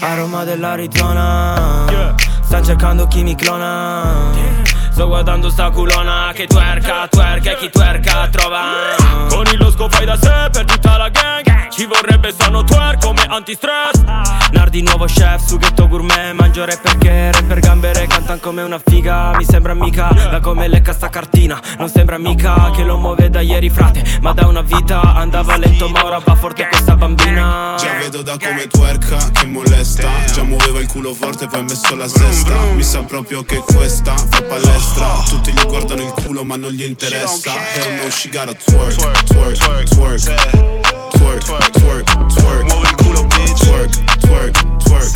Speaker 9: Aroma dell'Arizona Sta cercando chi mi clona Sto guardando sta culona Che twerka, twerka e chi twerka trova. Con il losco fai da sé per tutta la gang Ci vorrebbe sano twerk come antistress. Nardi nuovo chef, sughetto gourmet Mangio rapper che rapper gambere Cantan come una figa. Mi sembra mica Da come lecca sta cartina. Non sembra mica che lo muove da ieri frate Ma da una vita. Andava lento ma ora va forte questa bambina.
Speaker 24: Già vedo da come twerka che molesta. Già muoveva il culo forte poi ha messo la sesta. Mi sa proprio che questa fa palestra. Tutti gli guardano il culo ma non gli interessa. Hell no she twerk, twerk, twerk Twerk, twerk, twerk Muovi il culo bitch Twerk, twerk, twerk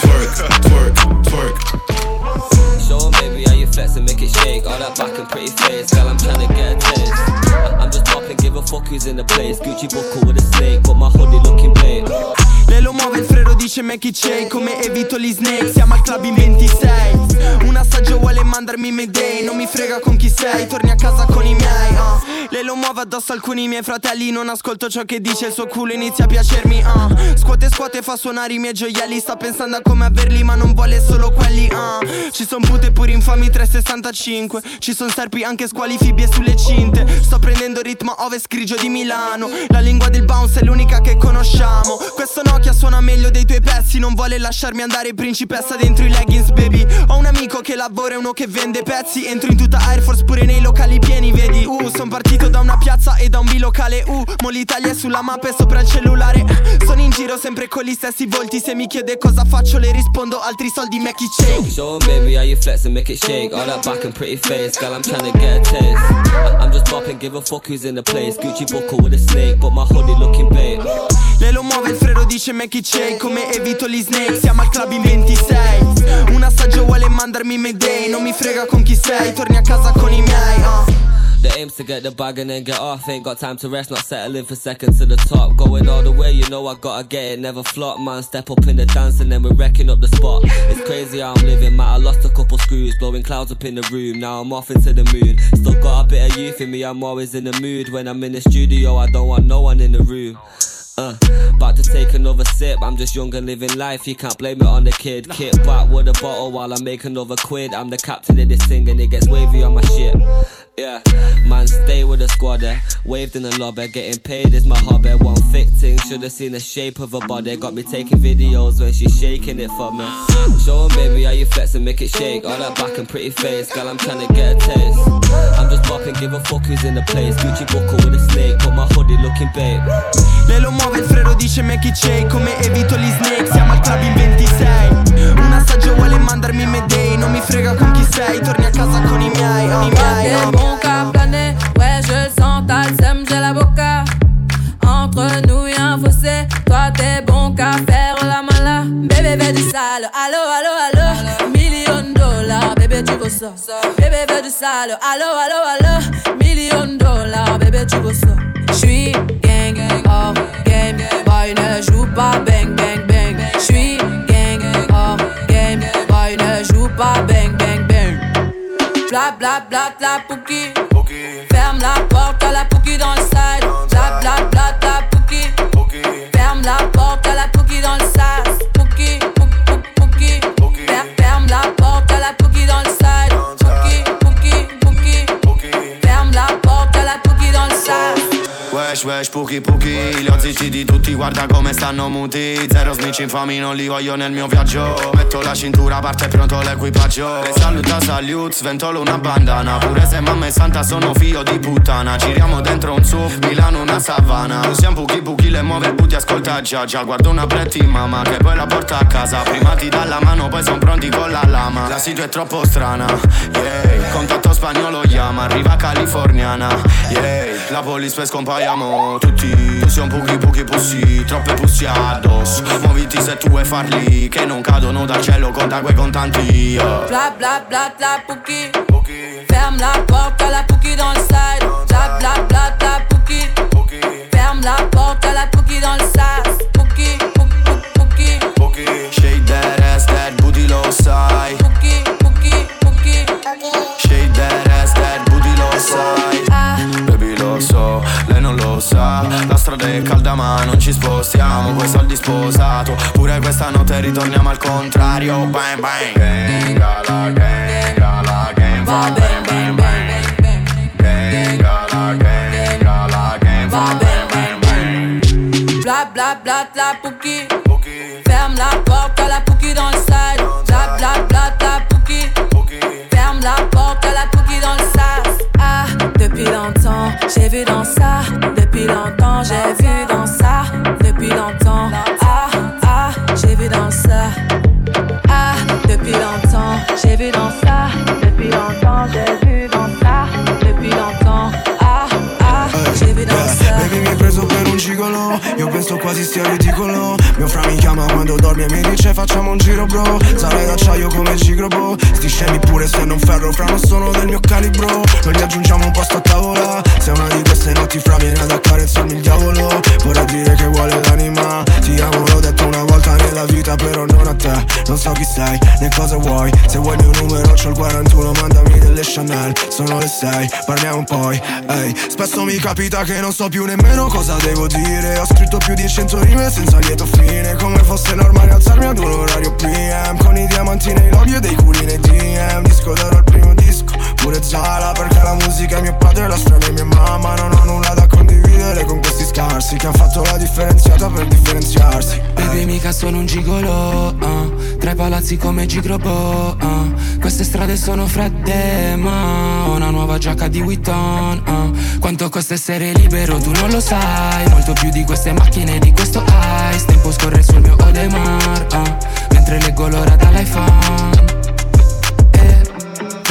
Speaker 24: Twerk, twerk, twerk
Speaker 25: Show 'em, baby how you flex and make it shake. All that back and pretty face, girl, I'm tryna get a taste. I- I'm just popping, give a fuck who's in the place. Gucci buckle with a snake, but my hoodie looking big.
Speaker 9: Lei lo muove il freno dice make it shake Come evito gli snake Siamo al club in 26 Un assaggio vuole mandarmi mayday Non mi frega con chi sei Torni a casa con i miei uh. Lei lo muove addosso alcuni miei fratelli Non ascolto ciò che dice Il suo culo inizia a piacermi uh. Scuote scuote fa suonare i miei gioielli Sta pensando a come averli Ma non vuole solo quelli uh. Ci son pute pure infami 365 Ci son serpi anche squali fibbie sulle cinte Sto prendendo ritmo ovest grigio di Milano La lingua del bounce è l'unica che conosciamo Questo Nokia suona meglio dei tuoi pezzi Non vuole lasciarmi andare principessa dentro i leggings baby Ho un amico che lavora e uno che vende pezzi Entro in tutta Air Force pure nei locali pieni vedi Uh, son partito da una piazza e da un bilocale Uh, mo l'Italia è sulla mappa e sopra il cellulare Sono in giro sempre con gli stessi volti Se mi chiede cosa faccio le rispondo altri soldi Mackie Shake
Speaker 25: Show baby how you flex and make it shake. All that back and pretty face, girl, I'm tryna get a taste. I'm just popping, give a fuck who's in the place. Gucci buckle with a snake, but my hoodie looking big.
Speaker 9: Lei lo muove il freno make it shake Come evito gli snake Siamo al club in 26 Un assaggio vuole mandarmi mayday Non mi frega con chi sei Torni a casa con i miei uh.
Speaker 25: The aims to get the bag and then get off. Ain't got time to rest, not settling for seconds to the top. Going all the way, you know I gotta get it, never flop. Man, step up in the dance and then we're wrecking up the spot. It's crazy how I'm living, man. I lost a couple screws, blowing clouds up in the room. Now I'm off into the moon. Still got a bit of youth in me, I'm always in the mood. When I'm in the studio, I don't want no one in the room. Uh, about to take another sip. I'm just young and living life. You can't blame it on the kid. Kit back with a bottle while I make another quid. I'm the captain of this thing and it gets wavy on my ship. Yeah, man, stay with the squad. Eh? Waved in the lobby, getting paid is my hobby. One thick thing, should've seen the shape of her body. Got me taking videos when she's shaking it for me. Show 'em, baby, how you flex and make it shake. All that back and pretty face, girl, I'm trying to get a taste. I'm just popping, give a fuck who's in the place. Gucci buckle with a snake, but my hoodie looking babe.
Speaker 9: Muove, il freno dice make it shake Come evito gli snake, siamo al club in 26 Un assaggio vuole mandarmi Mayday Non mi frega con chi sei, torni a casa con i miei, oh, miei oh.
Speaker 26: mon cap plané, ouais je le sens, t'as le seum, j'ai la boca Entre nous y'a un fossé, toi t'es bon qu'à faire la mala. Bébé veut du sale, allo allo allo. Million dollars, bébé tu veux ça. Bébé veut du sale, allo allo allo. Million dollars, bébé tu veux ça. J'suis gang, hors game. Boy ne joue pas bang bang bang. J'suis gang, hors game. Boy ne joue pas bang bang bang. Bla bla bla la pouki. Ferme la porte à la pouki dans le side Bla bla bla la pouki. Ferme la porte
Speaker 12: Wesh wesh puki puki Li ho zitti di tutti guarda come stanno muti. Zero snitch infami non li voglio nel mio viaggio. Metto la cintura parte pronto l'equipaggio. E saluta salute sventolo una bandana. Pure se mamma è santa sono figlio di puttana. Giriamo dentro un SUV Milano una savana. Usiamo puki puki le muove booty ascolta già già Guardo una pretti mamma che poi la porta a casa. Prima ti dà la mano poi son pronti con la lama. La situ è troppo strana Yeah. Contatto spagnolo chiama Arriva californiana Yeah. La police poi scompaiamo tutti Tu sei un puki puki pussi Troppe pussi addosso. Muoviti se tu vuoi farli Che non cadono dal cielo Conta quei contanti yeah.
Speaker 26: Bla bla bla la pouki Ferme la porte à la pouki dans le side. Bla bla bla la pouki Ferme la porte à la pouki dans le sas
Speaker 12: sposato. Pure questa notte ritorniamo al contrario. Bang bang. Gang gang gang bang bang. bang Gang la gang la gang fa bang bang bang.
Speaker 26: Bla bla bla la pouki Ferme la porte à la pouki dans le side Bla bla bla la pouki Ferme la porte à la pouki dans le sas Ah, depuis longtemps, j'ai vu dans ça. Depuis longtemps, j'ai vu
Speaker 27: quasi stia ridicolo. Mio fra mi chiama quando dormi e mi dice facciamo un giro bro. Sarai d'acciaio come il gigrobo Sti scemi pure se non ferro Fra non sono del mio calibro. Non gli aggiungiamo un posto a tavola. Se una di queste notti fra viene ad accarezzarmi il diavolo. Vorrà dire che vuole l'anima. Ti amo l'ho detto una volta nella vita però non a te. Non so chi sei né cosa vuoi. Se vuoi il mio numero c'ho il 41 Mandami delle Chanel. Sono le 6 parliamo poi Ehi. Spesso mi capita che non so più nemmeno cosa devo dire. Ho scritto più di 100 rime senza lieto fine. Come fosse normale alzarmi ad un orario PM Con i diamanti nei lobby e dei culi nei DM Disco d'oro al primo disco Pure Zala perché la musica è mio padre La strada è mia mamma. Non ho nulla da condividere con questi scarsi Che han fatto la differenziata per differenziarsi.
Speaker 28: Baby mica sono un gigolo uh, Tra i palazzi come Gigrobo uh, Queste strade sono fredde ma Ho una nuova giacca di Vuitton uh, Quanto costa essere libero tu non lo sai. Molto più di queste macchine di questo ice. Tempo scorre sul mio Odemar uh, Mentre leggo l'ora dall'iPhone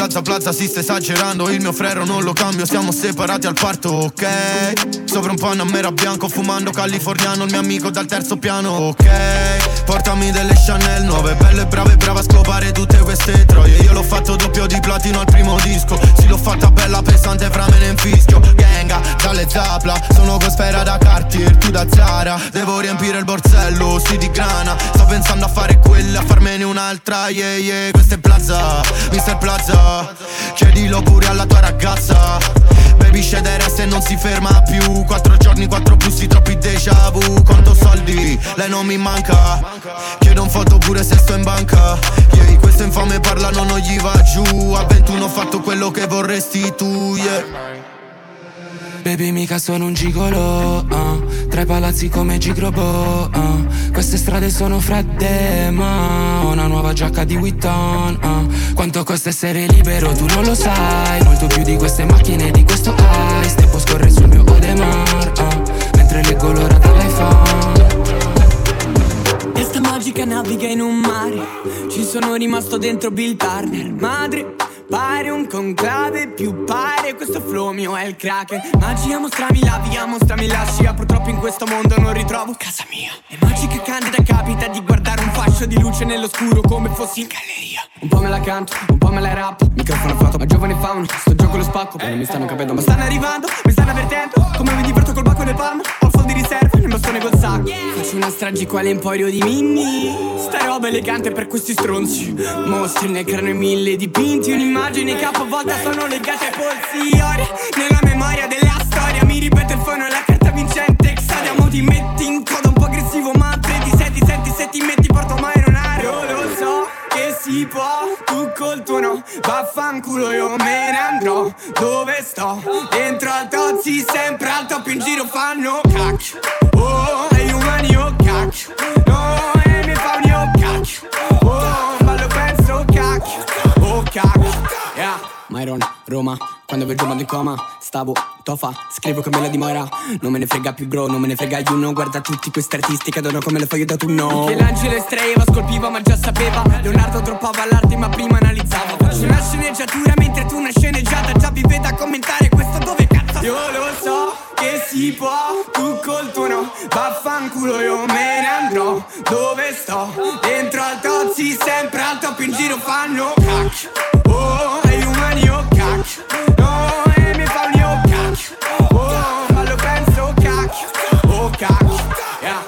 Speaker 12: Plaza Plaza si sta esagerando. Il mio frero non lo cambio Siamo separati al parto, ok? Sopra un Panamera bianco Fumando californiano. Il mio amico dal terzo piano, ok? Portami delle Chanel nuove Belle, brave, brava a scopare tutte queste troie. Io l'ho fatto doppio di platino al primo disco. Sì, l'ho fatta bella pesante Fra me ne infischio Genga, dalle zapla Sono con da Cartier Tu da Zara. Devo riempire il borsello Sì, di grana. Sto pensando a fare quella A farmene un'altra Yeah, yeah. Questa è Plaza Mr. Plaza Chiedilo pure alla tua ragazza. Baby scedere se non si ferma più. Quattro giorni, quattro plussi, troppi déjà vu. Quanto soldi, lei non mi manca. Chiedo un foto pure se sto in banca. Yeah, questo infame parlano non gli va giù. A 21 ho fatto quello che vorresti tu, yeah
Speaker 28: Baby mica sono un gigolo uh. Tra i palazzi come Gigrobo uh. Queste strade sono fredde ma Ho una nuova giacca di Witton uh. Quanto costa essere libero tu non lo sai Molto più di queste macchine di questo ice Tempo scorre sul mio Odemar uh. Mentre leggo l'ora dall'iPhone
Speaker 29: Testa magica naviga in un mare Ci sono rimasto dentro Bill Turner Madre, pare un conclave Più pare questo flow mio è il cracker Magia mostrami la via, mostrami la scia. Purtroppo in questo mondo non ritrovo casa mia. E magica candida capita di guardare un fascio di luce nell'oscuro Come fossi in galleria. Un po' me la canto, un po' me la rap. Microfono fatto, ma giovane faun Sto gioco lo spacco, poi non mi stanno capendo. Ma stanno arrivando, mi stanno avvertendo. Come mi diverto col bacco nel palmo Ho fondo di riserva nel bastone col sacco. Faccio una strage quale emporio di Minnie. Sta roba elegante per questi stronzi. Mostri nel cranio mille dipinti Un'immagine che a volta sono legate ai polsi Ora, nella memoria della storia Mi ripete il fono la carta vincente Exadia, mo ti metti in coda un po' aggressivo Ma ti senti, senti, se ti metti porto mai non Io lo so che si può, tu col tuo no Vaffanculo io me ne andrò. Dove sto? Dentro al tozzi sempre al top in giro fanno cacchio Myron, Roma, quando vedo mondo in coma Stavo, tofa, scrivo come la dimora. Non me ne frega più bro, non me ne frega you know Guarda tutti questi artisti che adoro come le foglie da tu no. Michelangelo estraeva, scolpiva ma già sapeva. Leonardo troppava l'arte ma prima analizzava. Faccio una sceneggiatura mentre tu una sceneggiata. Già vi vedo a commentare questo dove cazzo Io lo so che si può, tu col tuo no. Vaffanculo io me ne andrò. Dove sto? Dentro al tozzi sempre al top in giro fanno cacchio Oh, e gli umani oh cacchio No, e mi fauni oh cacchio Oh, ma lo penso cacchio Oh cacchio Yeah.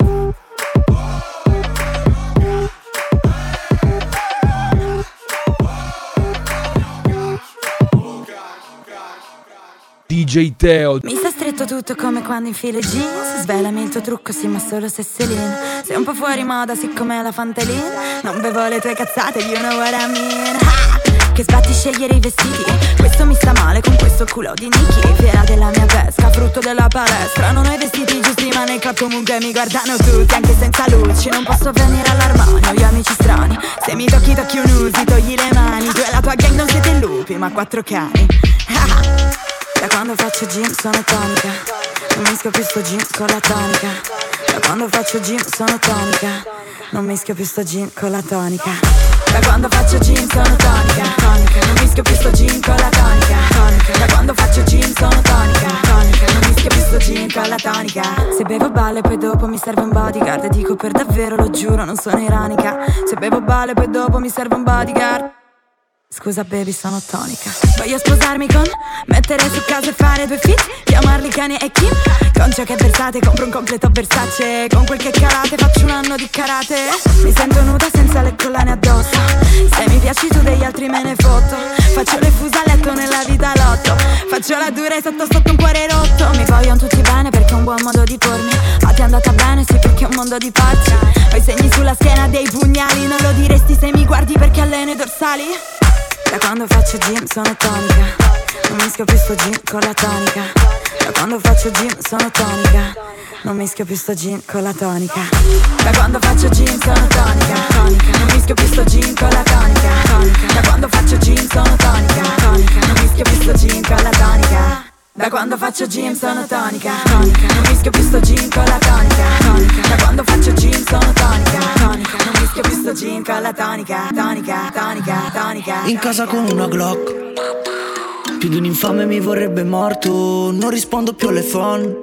Speaker 13: DJ Teo.
Speaker 30: Mi sta stretto tutto come quando infilo i jeans Svelami il tuo trucco, sì ma solo se sei lean Sei un po' fuori moda, siccome la fantalina. Non bevo le tue cazzate, you know what I mean Ah! Che sbatti scegliere i vestiti. Questo mi sta male con questo culo di Nicky. Fiera della mia pesca, frutto della palestra. Non ho i vestiti giusti ma nei club comunque mi guardano tutti Anche senza luci, non posso venire all'armadio gli amici strani, se mi tocchi tocchi un usi Togli le mani, tu e la tua gang non siete lupi ma quattro cani! Da quando faccio gym sono tonica Non mischio più sto gym con la tonica. Da quando faccio gym sono tonica Non mischio più sto gym con la tonica. Da quando faccio gym sono tonica Tonica Non mischio più sto gym con la tonica. Tonica Da quando faccio gym sono tonica Tonica Non mischio più sto gym con la tonica. Se bevo balle poi dopo mi serve un bodyguard. Dico per davvero lo giuro non sono ironica Se bevo balle poi dopo mi serve un bodyguard Scusa baby sono tonica. Voglio sposarmi con Mettere su casa e fare due fit Chiamarli Kanye e Kim. Con ciò che versate compro un completo Versace. Con quel che calate faccio un anno di karate. Mi sento nuda senza le collane addosso. Se mi piaci tu degli altri me ne fotto Faccio le fusa letto nella vita lotto. Faccio la dura e sotto sotto un cuore rotto. Mi vogliono tutti bene perché è un buon modo di pormi. Ma ti è andata bene sì perché è un mondo di pazzi Ho i segni sulla schiena dei pugnali. Non lo diresti se mi guardi perché alleno i dorsali da quando faccio gym sono tonica. Non mischio più sto gym con la tonica. Da quando faccio gym sono tonica. Non mischio più sto gym con la tonica. Da quando faccio gym sono tonica. Tonica Non mischio più sto gym con la tonica. Tonica Da quando faccio gym sono tonica. Tonica Non mischio più sto gym con la tonica da quando faccio gym sono tonica. Tonica. Non mischio più sto gym con la tonica. Tonica. Da quando faccio gym sono tonica. Tonica. Non mischio più sto gym con la tonica. Tonica, tonica, tonica.
Speaker 31: In casa con una Glock. Più di un infame mi vorrebbe morto, non rispondo più alle phone.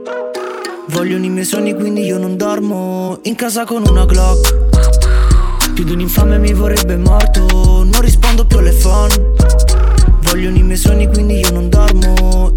Speaker 31: Vogliono i miei sogni quindi io non dormo, in casa con una Glock. Più di un infame mi vorrebbe morto, non rispondo più alle phone. Vogliono i miei sogni quindi io non dormo,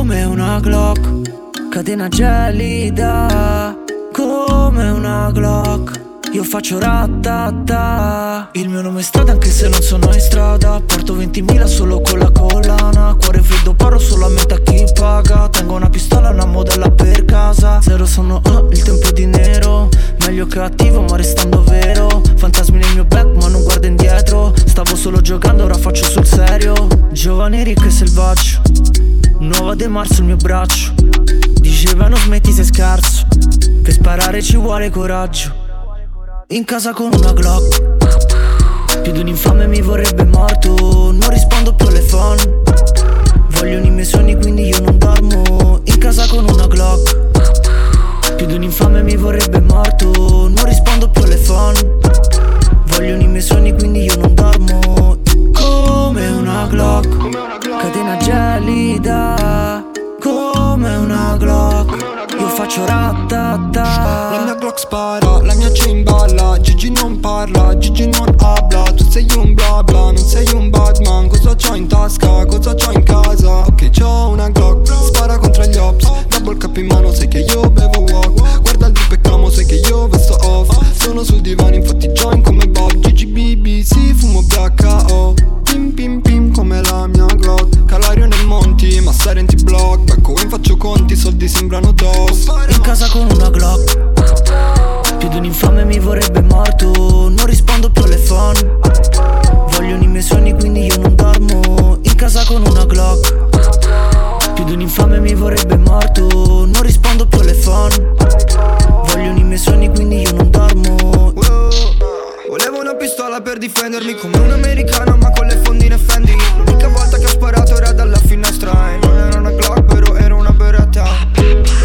Speaker 31: come una Glock. Catena gelida, come una Glock. Io faccio ratata Il mio nome è strada anche se non sono in strada. Porto 20.000 solo con la collana. Cuore freddo paro solo a metà chi paga. Tengo una pistola, una modella per casa. Zero sono ah, il tempo di nero. Meglio cattivo ma restando vero. Fantasmi nel mio back ma non guardo indietro. Stavo solo giocando ora faccio sul serio. Giovane ricco e selvaggio Nuova De Marzo il mio braccio. Dicevano smetti sei scarso. Per sparare ci vuole coraggio in casa con una Glock. Più di un infame mi vorrebbe morto Non rispondo più alle phone Vogliono i miei sogni quindi io non dormo In casa con una Glock. Più di un infame mi vorrebbe morto Non rispondo più alle phone Vogliono i miei sogni quindi io non dormo Come una Glock. Catena gelida Come una Glock. Io faccio ratata
Speaker 19: La mia Glock spara, la mia chain balla Gigi non parla, Gigi non habla. Tu sei un bla bla, non sei un Batman. Cosa c'ho in tasca, cosa c'ho in casa? Ok c'ho una Glock, spara contro gli ops. Double cap in mano, sai che io bevo walk Guarda il dip e camo, sai che io vesto off. Sono sul divano, infatti join come Bob. Gigi BBC, fumo BHO Pim pim pim come la mia Glock. Calario nei monti, ma Serenti block. Becco in faccio conti, soldi sembrano toss
Speaker 31: In casa con una Glock. Più di un infame mi vorrebbe morto. Non rispondo più alle phone. Vogliono i miei sogni quindi io non dormo. In casa con una Glock. Più di un infame mi vorrebbe morto. Non rispondo più alle phone. Vogliono i miei sogni quindi io non dormo
Speaker 19: pistola per difendermi come un americano ma con le fondine Fendi. L'unica volta che ho sparato era dalla finestra. Non era una Glock però era una beretta.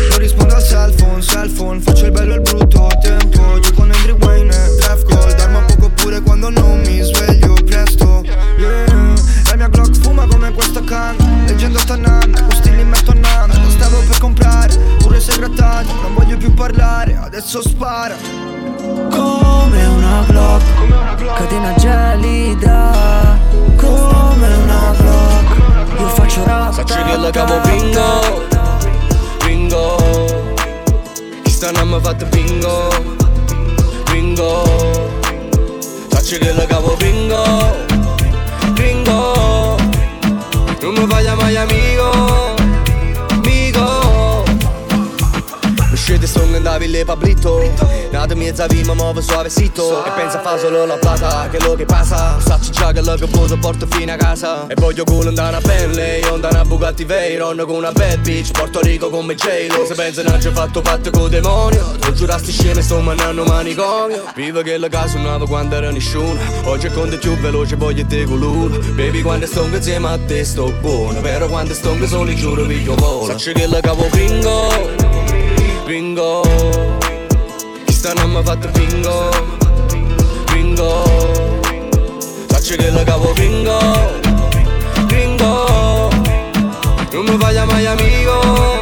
Speaker 19: Non rispondo al cell phone, cell phone Faccio il bello e il brutto a tempo. Gioco con Henry Wayne e draft gold. Arma poco pure quando non mi sveglio presto. Yeah La mia Glock fuma come questa can. Leggendo Tanan, con stili metto a nan Lo stavo per comprare, pure segretario Non voglio più parlare, adesso spara.
Speaker 31: Come una Glock Catena gelida Come una Glock. Io faccio
Speaker 7: Faccio che la cavo bingo Bingo Chi sta non mi fatto bingo Bingo. Faccio che la cavo bingo Bingo. Non mi fai mai Amico Uscite sono da Ville Pablito Nata mezza vima muove suavecito E pensa fa solo la plata che lo che passa. Sacci già che lo che posso porto fino a casa. E voglio culo andare a Bentley Andare a Bugatti Veyron con una bad bitch Porto Rico come J-Lo. Se pensa non ho fatto fatto con demonio Tu giurasti sceme sto manando manicomio. Vivo che la casa nuova quando era nessuno. Oggi è con te più veloce voglio te con l'uno. Baby quando sto insieme a te sto buono Però quando sto solo giuro vi io volo. Sacci che la cavo bingo Bingo. Chi sta non mi ha fatto bingo. Bingo. Faccio che la cavo bingo. Bingo. Non mi fai mai Amico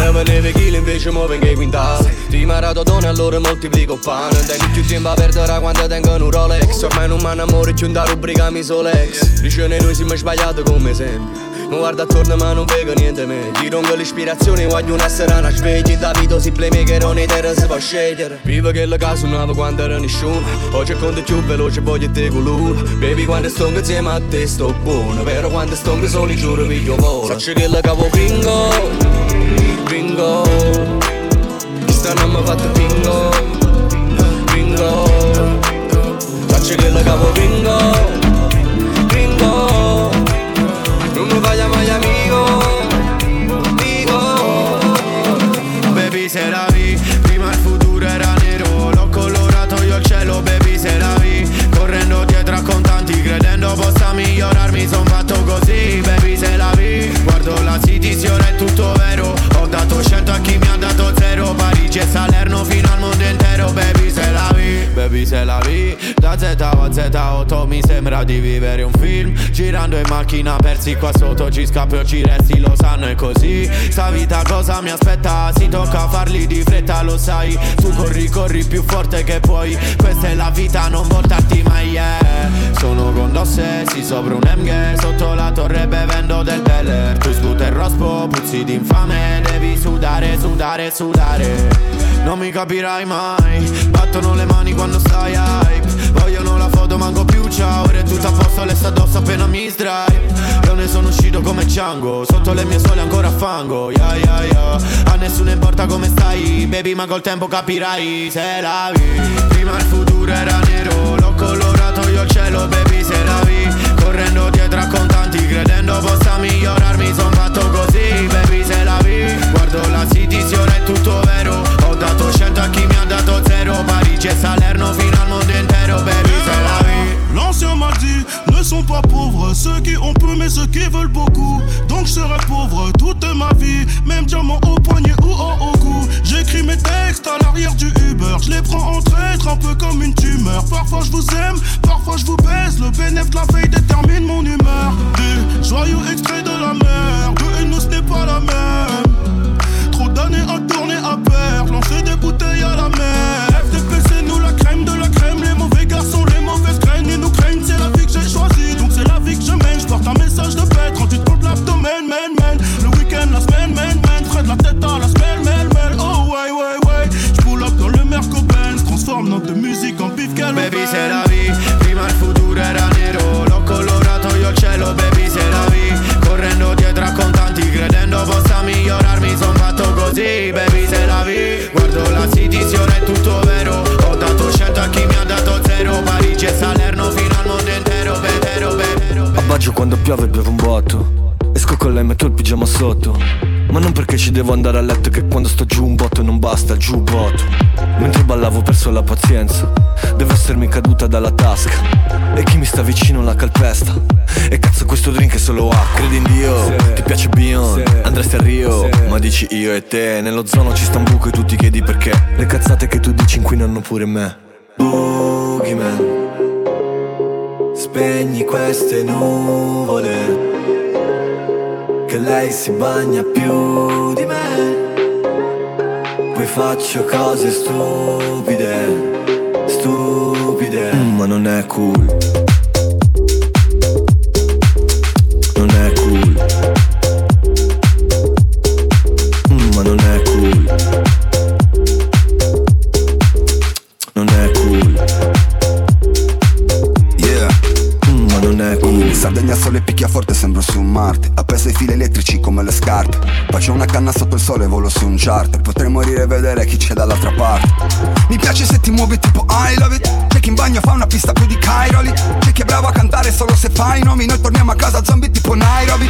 Speaker 7: Pareva neve chili invece mo vengo quintali. Ti marato allora moltiplico pane Tengo più tempo a perdere quando tengo un Rolex. Ormai non mi innamoro più da rubrica mi solex Dice noi siamo sbagliati come sempre. Mi guarda attorno ma non vedo niente me. Ti rongo l'ispirazione, voglio una serana sveglia Da vita si playmaker, ogni terra si può scegliere. Vivo che la casa nuova quando era nessuno. Oggi è conto più veloce, voglio te con l'uno Baby quando sto insieme a te sto buono. Però quando sto soli giuro vi io volo Sacci che la cavo bingo Bingo. Non mi fatto bingo. Bingo. Sacci che la cavo bingo. Bingo. Non mi vaya mai amigo, amigo
Speaker 12: Baby se di vivere un film Girando in macchina persi qua sotto Ci scappi o ci resti lo sanno è così. Sta vita cosa mi aspetta? Si tocca farli di fretta lo sai. Tu corri corri più forte che puoi. Questa è la vita non voltarti mai yeah. Sono con si sopra un MG Sotto la torre bevendo del Beller Tu scooter rospo puzzi d'infame Devi sudare sudare sudare. Non mi capirai mai Battono le mani quando stai Vogliono la foto manco più ciao. Ora è tutto a posto le addosso appena mi sdrai. Io ne sono uscito come Django Sotto le mie sole ancora fango. Yeah, yeah, yeah. A nessuno importa come stai Baby ma col tempo capirai se la vi. Prima il futuro era nero L'ho colorato io il cielo baby se la vi. Correndo dietro a contanti Credendo possa migliorarmi Son fatto così baby se la vi. Guardo la city se ora è tutto vero. Ho dato 100 a chi mi ha dato zero Parigi e Salerno fino al mondo
Speaker 32: pas pauvres ceux qui ont peu mais ceux qui veulent beaucoup. Donc je serai pauvre toute ma vie, même diamant au poignet ou au, au cou. J'écris mes textes à l'arrière du Uber, je les prends en traître un peu comme une tumeur. Parfois je vous aime, parfois je vous baise, le bénéfice de la veille détermine mon humeur. Des joyeux extraits de la mer, de et nous ce n'est pas la même. Trop d'années à tourner à perdre, lancer des bouteilles à la mer. Man, man. Le week-end, la semaine, man, man. Fred la tête à la semaine, man, man. Oh, ouais, ouais, ouais. Je pull up dans le Merco-Benz, transforme notre musique en beef gallo
Speaker 12: Baby se la vi, prima il futuro era nero. L'ho colorato io il cielo, baby se la vi Correndo dietro a contanti, credendo possa migliorarmi. Son fatto così, baby se la vi Guardo la city, se ora è tutto vero. Ho dato 100 a chi mi ha dato zero. Parigi e Salerno fino al mondo intero, vero, vero
Speaker 33: A Baggio quando piove bevo un botto Esco con lei, metto il pigiama sotto. Ma non perché ci devo andare a letto Che quando sto giù un botto non basta, giù botto Mentre ballavo ho perso la pazienza Deve essermi caduta dalla tasca. E chi mi sta vicino la calpesta. E cazzo questo drink è solo acqua. Credi in Dio, ti piace Beyond? Andresti a Rio, ma dici io e te. Nello zono ci sta un buco e tu ti chiedi perché. Le cazzate che tu dici inquinano pure me. Boogeyman. Spegni queste nuvole Che lei si bagna più di me. Poi faccio cose stupide Stupide. Mm, Ma non è cool. Non è cool
Speaker 14: picchia forte sembro su Marte. Appeso ai fili elettrici come le scarpe. Faccio una canna sotto il sole volo su un charter. Potrei morire e vedere chi c'è dall'altra parte. Mi piace se ti muovi tipo I love it. C'è chi in bagno fa una pista più di Cairoli C'è chi è bravo a cantare solo se fa i nomi. Noi torniamo a casa zombie tipo Nairobi.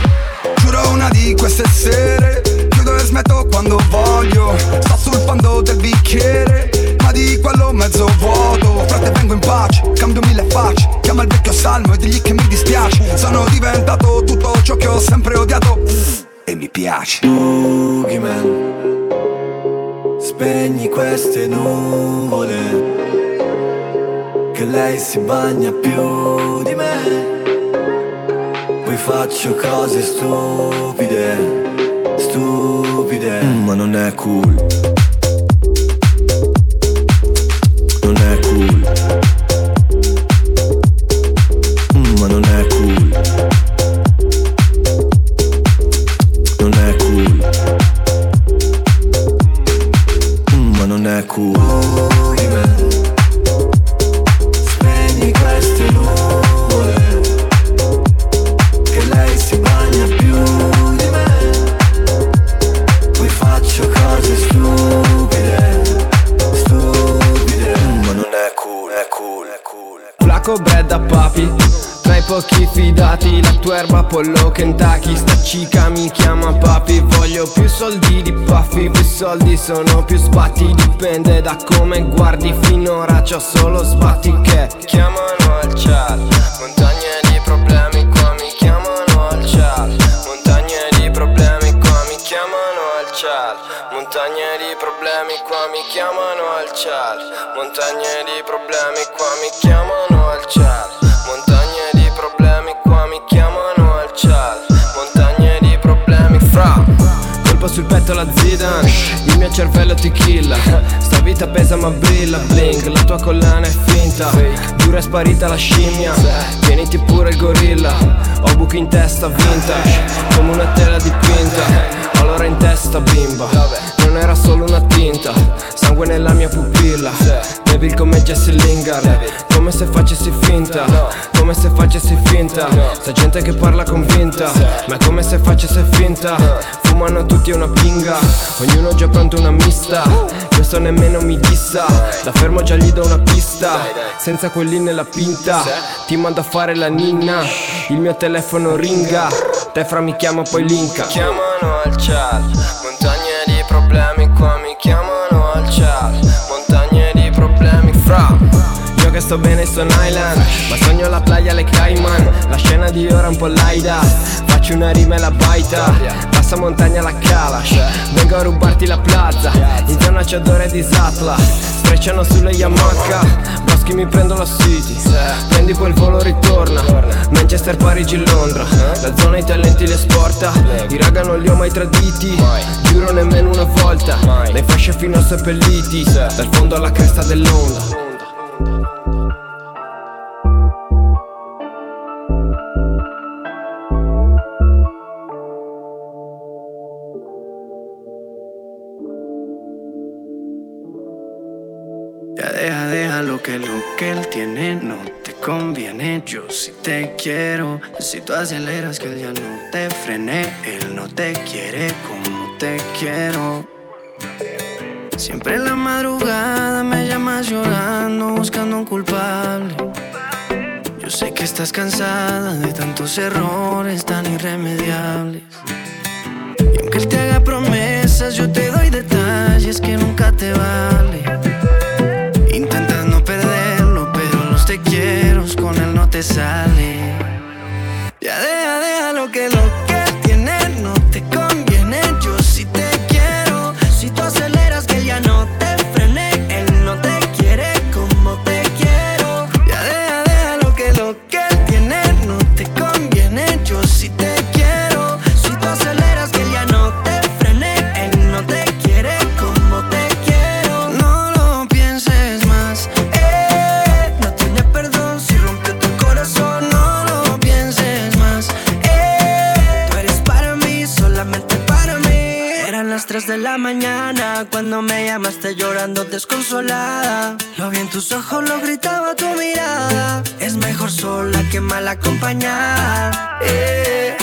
Speaker 14: Giuro una di queste sere. Chiudo e smetto quando voglio. Sto sul fondo del bicchiere Di quello mezzo vuoto. Frate vengo in pace, cambio mille facce. Chiama il vecchio salmo e digli che mi dispiace. Sono diventato tutto ciò che ho sempre odiato. E mi piace.
Speaker 33: Boogeyman Spegni queste nuvole Che lei si bagna più di me. Poi faccio cose stupide Stupide. Mm, Ma non è cool
Speaker 34: erba pollo Kentucky Sta cica mi chiama papi Voglio più soldi di puffi Più soldi sono più sbatti Dipende da come guardi Finora c'ho solo sbatti che Chiamano al chat Montagne di problemi qua mi chiamano al chat Montagne di problemi qua mi chiamano al chat Montagne di problemi qua mi chiamano al chat Montagne di problemi qua mi chiamano al chat
Speaker 11: diventato la Zidane Il mio cervello ti killa. Sta vita pesa ma brilla. Blink, la tua collana è finta. Giuro è sparita la scimmia. Tieniti pure il gorilla. Ho buchi in testa vintage Come una tela dipinta. Allora in testa bimba Non era solo una tinta Sangue nella mia pupilla. Devil come Jesse Lingard Come se facessi finta Come se facessi finta. Sta gente che parla convinta Ma è come se facesse finta. Fumano tutti una pinga Ognuno già pronto una mista. Questo nemmeno mi dissa Da fermo già gli do una pista. Senza quelli nella pinta Ti mando a fare la ninna. Il mio telefono ringa Te fra mi chiama poi linka. Chiamano al chat problemi che sto bene su un island Ma sogno la playa alle Cayman. La scena di ora un po' laida Faccio una rima e la baita. Passa montagna la Kalash Vengo a rubarti la plaza. In zona c'è odore di Zatla Strecciano sulle Yamaha. Boschi mi prendo la city Prendi quel volo ritorna. Manchester, Parigi, Londra La zona i talenti li esporta. I raga non li ho mai traditi Giuro nemmeno una volta. Dai fasce fino a seppelliti Dal fondo alla cresta dell'onda
Speaker 35: él tiene no te conviene. Yo sí te quiero. Si tú aceleras que él ya no te frene, él no te quiere como te quiero. Siempre en la madrugada me llamas llorando, buscando un culpable. Yo sé que estás cansada de tantos errores tan irremediables. Y aunque él te haga promesas, yo te doy detalles que nunca te vale. Ya deja, deja lo que lo cuando me llamaste llorando desconsolada. Lo vi en tus ojos, lo gritaba tu mirada. Es mejor sola que mal acompañada. Eh,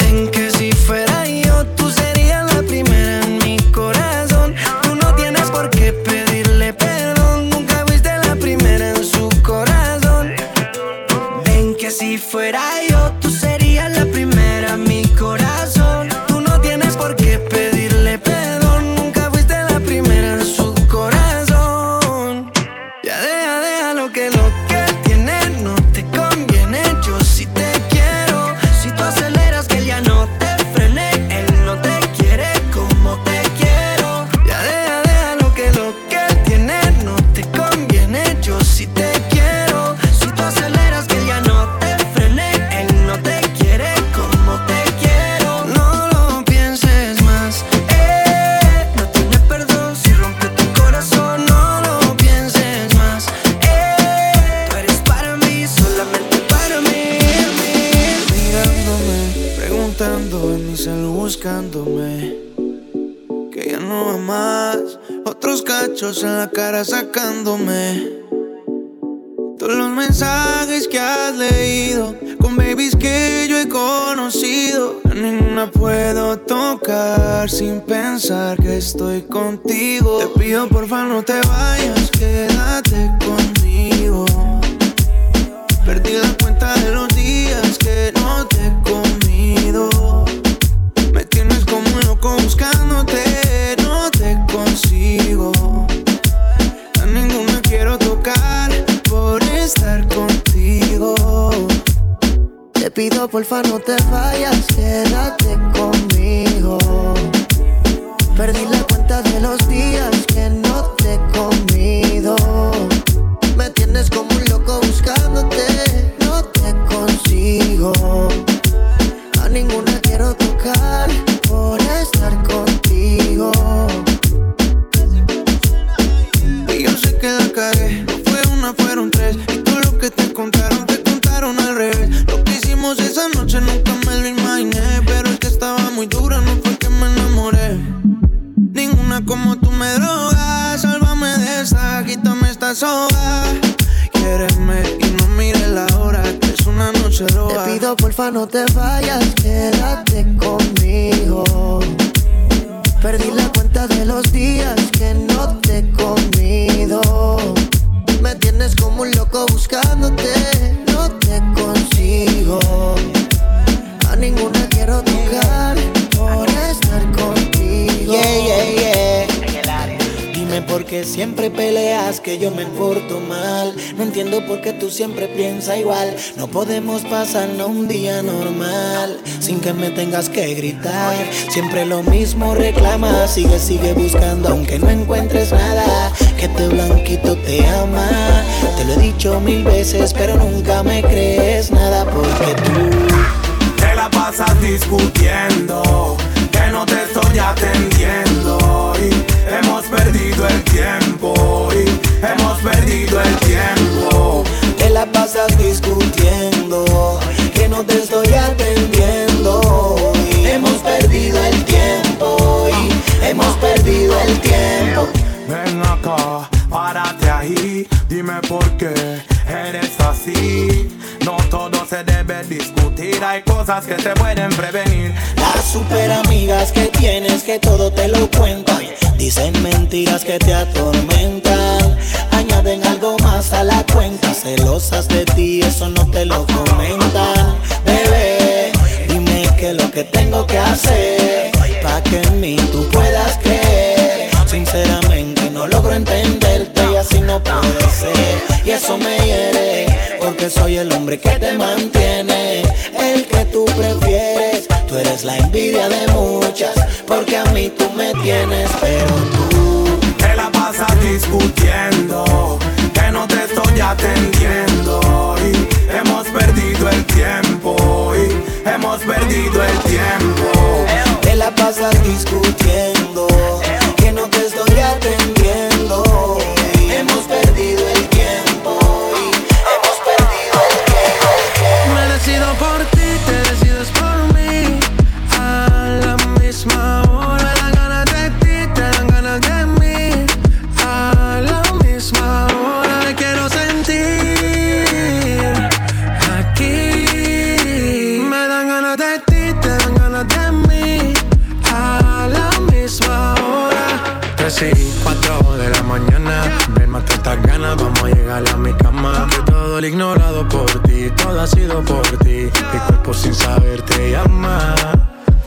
Speaker 35: ven que si fuera yo, tú serías la primera en mi corazón. Tú no tienes por qué pedirle perdón. Nunca fuiste la primera en su corazón. Ven que si fuera
Speaker 36: sin pensar que estoy contigo. Te pido porfa no te vayas, No podemos pasarnos un día normal sin que me tengas que gritar. Siempre lo mismo reclama, sigue, sigue buscando aunque no encuentres nada. Que este blanquito te ama. Te lo he dicho mil veces, pero nunca me crees nada porque tú
Speaker 37: te la pasas discutiendo, que no te estoy atendiendo y hemos perdido el tiempo y hemos perdido el tiempo.
Speaker 36: Pasas discutiendo, que no te estoy atendiendo y hemos perdido el tiempo y hemos perdido el tiempo.
Speaker 37: Ven acá, párate ahí, dime por qué eres así. No todo se debe discutir, hay cosas que se pueden prevenir.
Speaker 36: Las super amigas que tienes que todo te lo cuentan. Dicen mentiras que te atormentan. Añaden algo más a la cuenta. Celosas de ti, eso no te lo comentan. Bebé, dime qué es lo que tengo que hacer. Pa' que en mí tú puedas creer. Sinceramente no logro entenderte y así no puede ser. Y eso me hiere, porque soy el hombre que te mantiene. El que tú prefieres. Tú eres la envidia de muchas, porque a mí tú me tienes, pero tú
Speaker 37: pasas discutiendo, que no te estoy atendiendo y hemos perdido el tiempo y hemos perdido el tiempo.
Speaker 36: te la pasas discutiendo, que no te estoy atendiendo.
Speaker 38: Vamos a llegar a mi cama. Que todo lo ignorado por ti, todo ha sido por ti. Mi cuerpo sin saber te llama.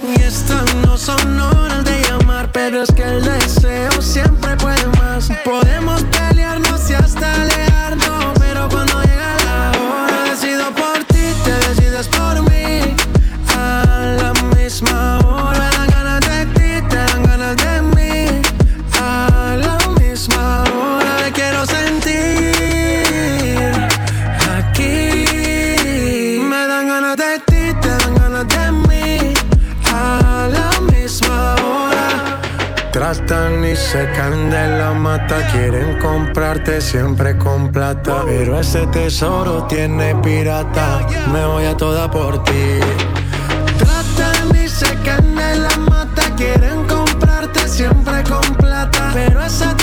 Speaker 35: Y estas no son horas de llamar, pero es que el deseo siempre puede más. Podemos
Speaker 38: quieren comprarte siempre con plata. Pero ese tesoro tiene pirata, me voy a toda por ti.
Speaker 35: Tratan se caen de la mata, quieren comprarte siempre con plata. Pero ese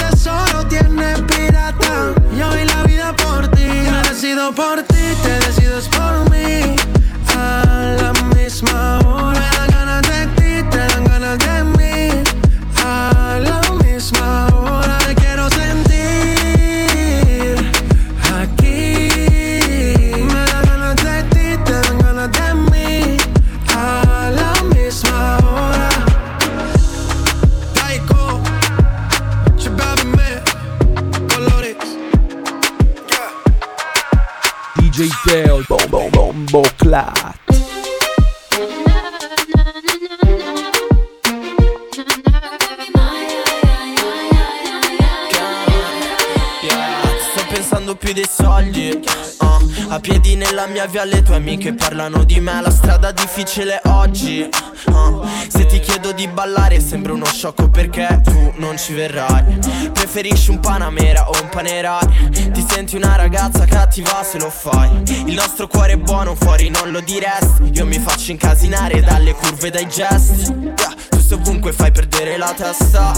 Speaker 9: piedi nella mia via le tue amiche parlano di me La strada difficile oggi. Uh, Se ti chiedo di ballare sembra uno sciocco perché tu non ci verrai. Preferisci un Panamera o un Panerai? Ti senti una ragazza cattiva se lo fai. Il nostro cuore è buono fuori non lo diresti. Io mi faccio incasinare dalle curve e dai gesti. Yeah, Tu posto ovunque fai perdere la testa.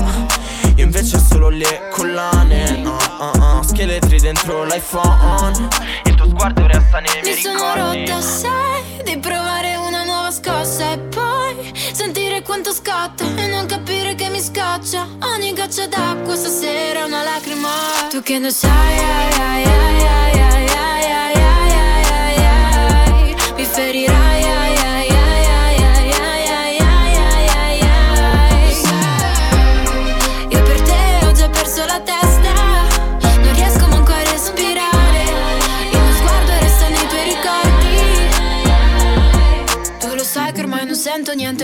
Speaker 9: Io invece solo le collane uh, uh, uh, Scheletri dentro l'iPhone tuo sguardo resta nei miei
Speaker 39: Mi sono
Speaker 9: ricordi
Speaker 39: rotta, sai, di provare una nuova scossa e poi sentire quanto scatta e non capire che mi scoccia. Ogni goccia d'acqua stasera è una lacrima. Tu che ne sai, ai, ai, ai, ai, ai, ai, ai, ai, ai, ai, ai. mi ferirai.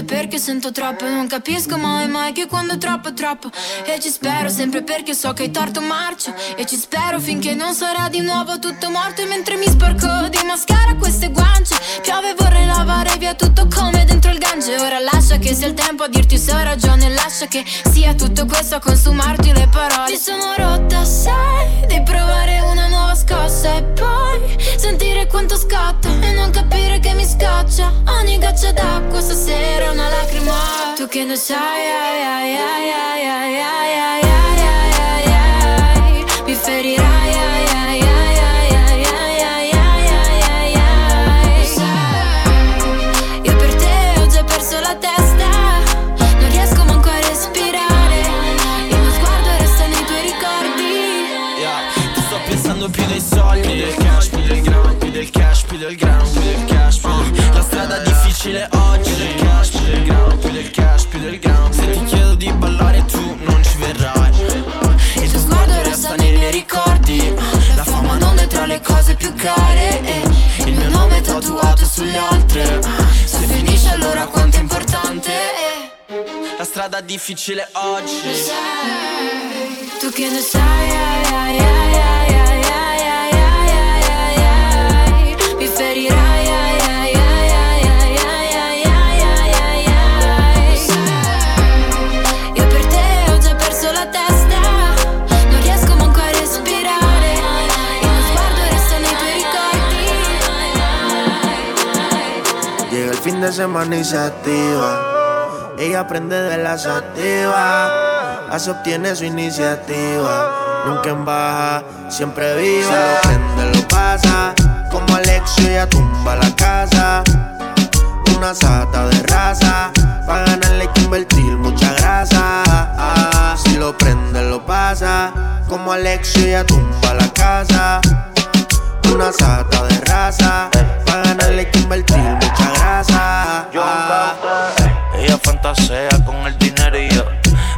Speaker 39: Niente perché sento troppo. Non capisco mai mai che quando è troppo troppo. E ci spero sempre perché so che hai torto marcio. E ci spero finché non sarà di nuovo tutto morto. E mentre mi sporco di mascara queste guance. Piove vorrei lavare via tutto come dentro il gange. Ora lascia che sia il tempo a dirti se ho ragione. Lascia che sia tutto questo a consumarti le parole. Mi sono rotta, sai, di provare una nuova scossa. E poi sentire quanto scatta e non capire che mi scoccia. Ogni goccia d'acqua stasera una lacrima Tu che ne sai, ai ai ai ai ai ai ai.
Speaker 9: tatuato sulle altre Se finisce allora quanto è importante La strada è difficile oggi
Speaker 39: tu che ne sai ai, ai, ai, Mi ferirai
Speaker 12: semana y se activa. Ella aprende de las activas. Así obtiene su iniciativa. Nunca en baja, siempre viva. Se lo prende, lo pasa. Como Alexio, ella tumba la casa. Una sata de raza. Pa' ganarle que invertir mucha grasa. Si lo prende, lo pasa. Como Alexio, ella tumba la casa. Una sata de raza. Pa' ganarle hay que invertir mucha grasa.
Speaker 40: Ella fantasea con el dinero y yo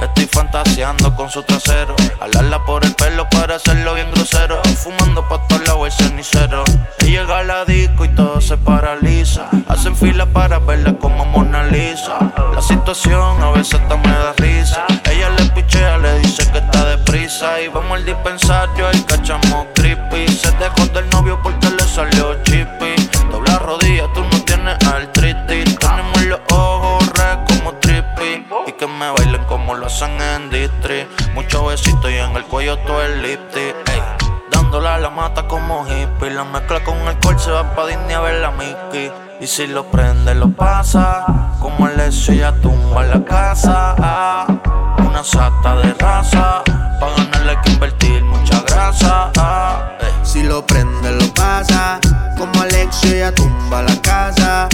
Speaker 40: estoy fantaseando con su trasero. Alarla por el pelo para hacerlo bien grosero. Fumando pa' todos lados el cenicero. Ella llega a la disco y todo se paraliza. Hacen fila para verla como Mona Lisa. La situación a veces hasta me da risa. Ella le deprisa. Y vamos al dispensario y cachamos creepy. Se dejó del novio porque le salió chippy. Dobla rodilla, tú no tienes artritis. Tenemos los ojos red como trippy. Y que me bailen como lo hacen en Distri. Muchos besitos y en el cuello todo el lipstick. Ey. Dándola la mata como hippie. La mezcla con alcohol se va pa' Disney a ver la Mickey. Y si lo prende, lo pasa. Como el eso ya tumba la casa. Ah, Una sata de raza. Pa' ganarle hay que invertir mucha grasa. Ah, ey.
Speaker 12: Si lo prende, lo pasa. Como Alexio, ella tumba la casa.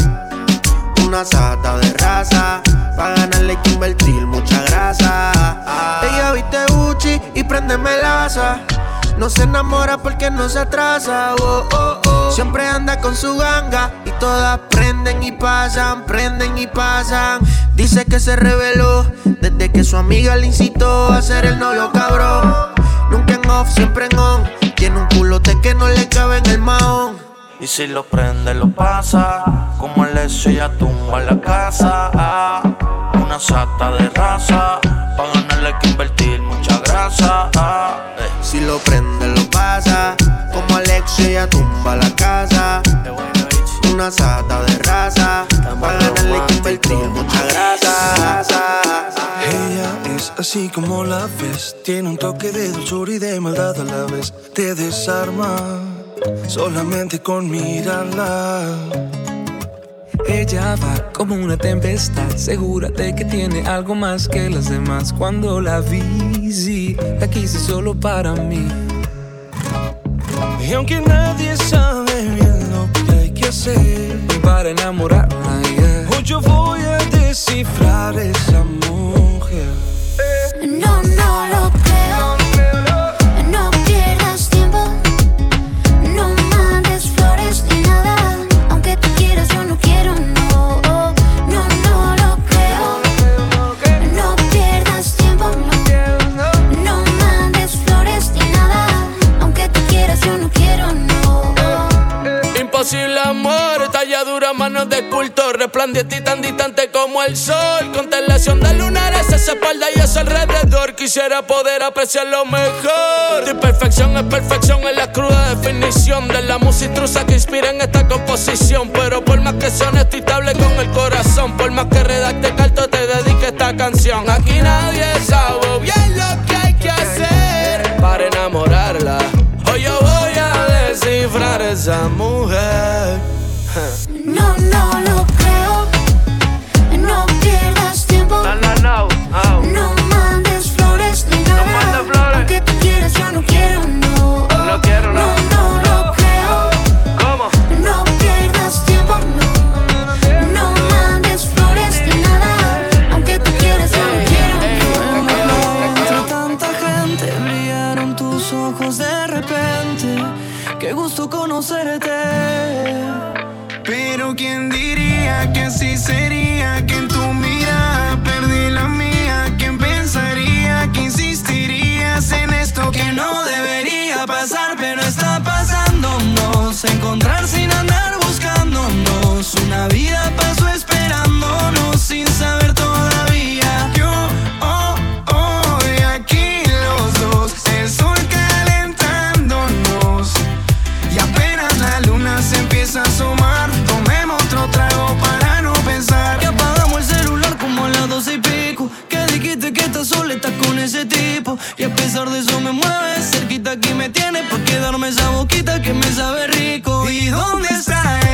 Speaker 12: Una sata de raza. Pa' ganarle hay que invertir mucha grasa. Ella viste Gucci y prende melaza. No se enamora porque no se atrasa. oh, oh, oh. Siempre anda con su ganga. Y todas prenden y pasan, prenden y pasan. Dice que se reveló desde que su amiga le incitó a ser el novio cabrón. Nunca en off, siempre en on. Tiene un culote que no le cabe en el mahón.
Speaker 40: Y si lo prende, lo pasa. Como el eso ya tumba la casa. Ah, Una sata de raza. Pa' ganarle hay que invertir mucha grasa. Ah, ey.
Speaker 12: Si lo prende, lo pasa. Como Alexio, ella tumba la casa. Una sata de raza. Pa' ganarle que invertir mucha grasa.
Speaker 41: Ella es así como la ves. Tiene un toque de dulzura y de maldad a la vez. Te desarma solamente con mirarla.
Speaker 42: ella va como una tempestad, segura de que tiene algo más que las demás. Cuando la vi, sí, la quise solo para mí. Y aunque nadie sabe hacer para enamorarla, yeah, hoy yo voy a descifrar esa mujer.
Speaker 43: No, no
Speaker 44: amor, talladura, manos de escultor, resplandeciente y tan distante como el sol. Constelación de lunares, esa espalda y eso alrededor. Quisiera poder apreciar lo mejor. Tu perfección es perfección, es la cruda definición de la música intrusa que inspira en esta composición. Pero por más que sea honesto y estable con el corazón, por más que redacte carto, te dedique esta canción. Aquí nadie sabe bien lo que hay que hacer para enamorarla. Hoy yo voy a descifrar esa mujer.
Speaker 43: No, no lo. No
Speaker 45: Pero quién diría que así sería, que en tu mirada perdí la mía, quién pensaría que insistirías en esto que no debería pasar, pero está pasándonos, encontrar sin andar buscándonos, una vida pasó esperándonos sin saber Y a
Speaker 42: pesar de eso me mueves, cerquita aquí me tienes. Pa' quedarme esa boquita que me sabe rico.
Speaker 45: ¿Y dónde está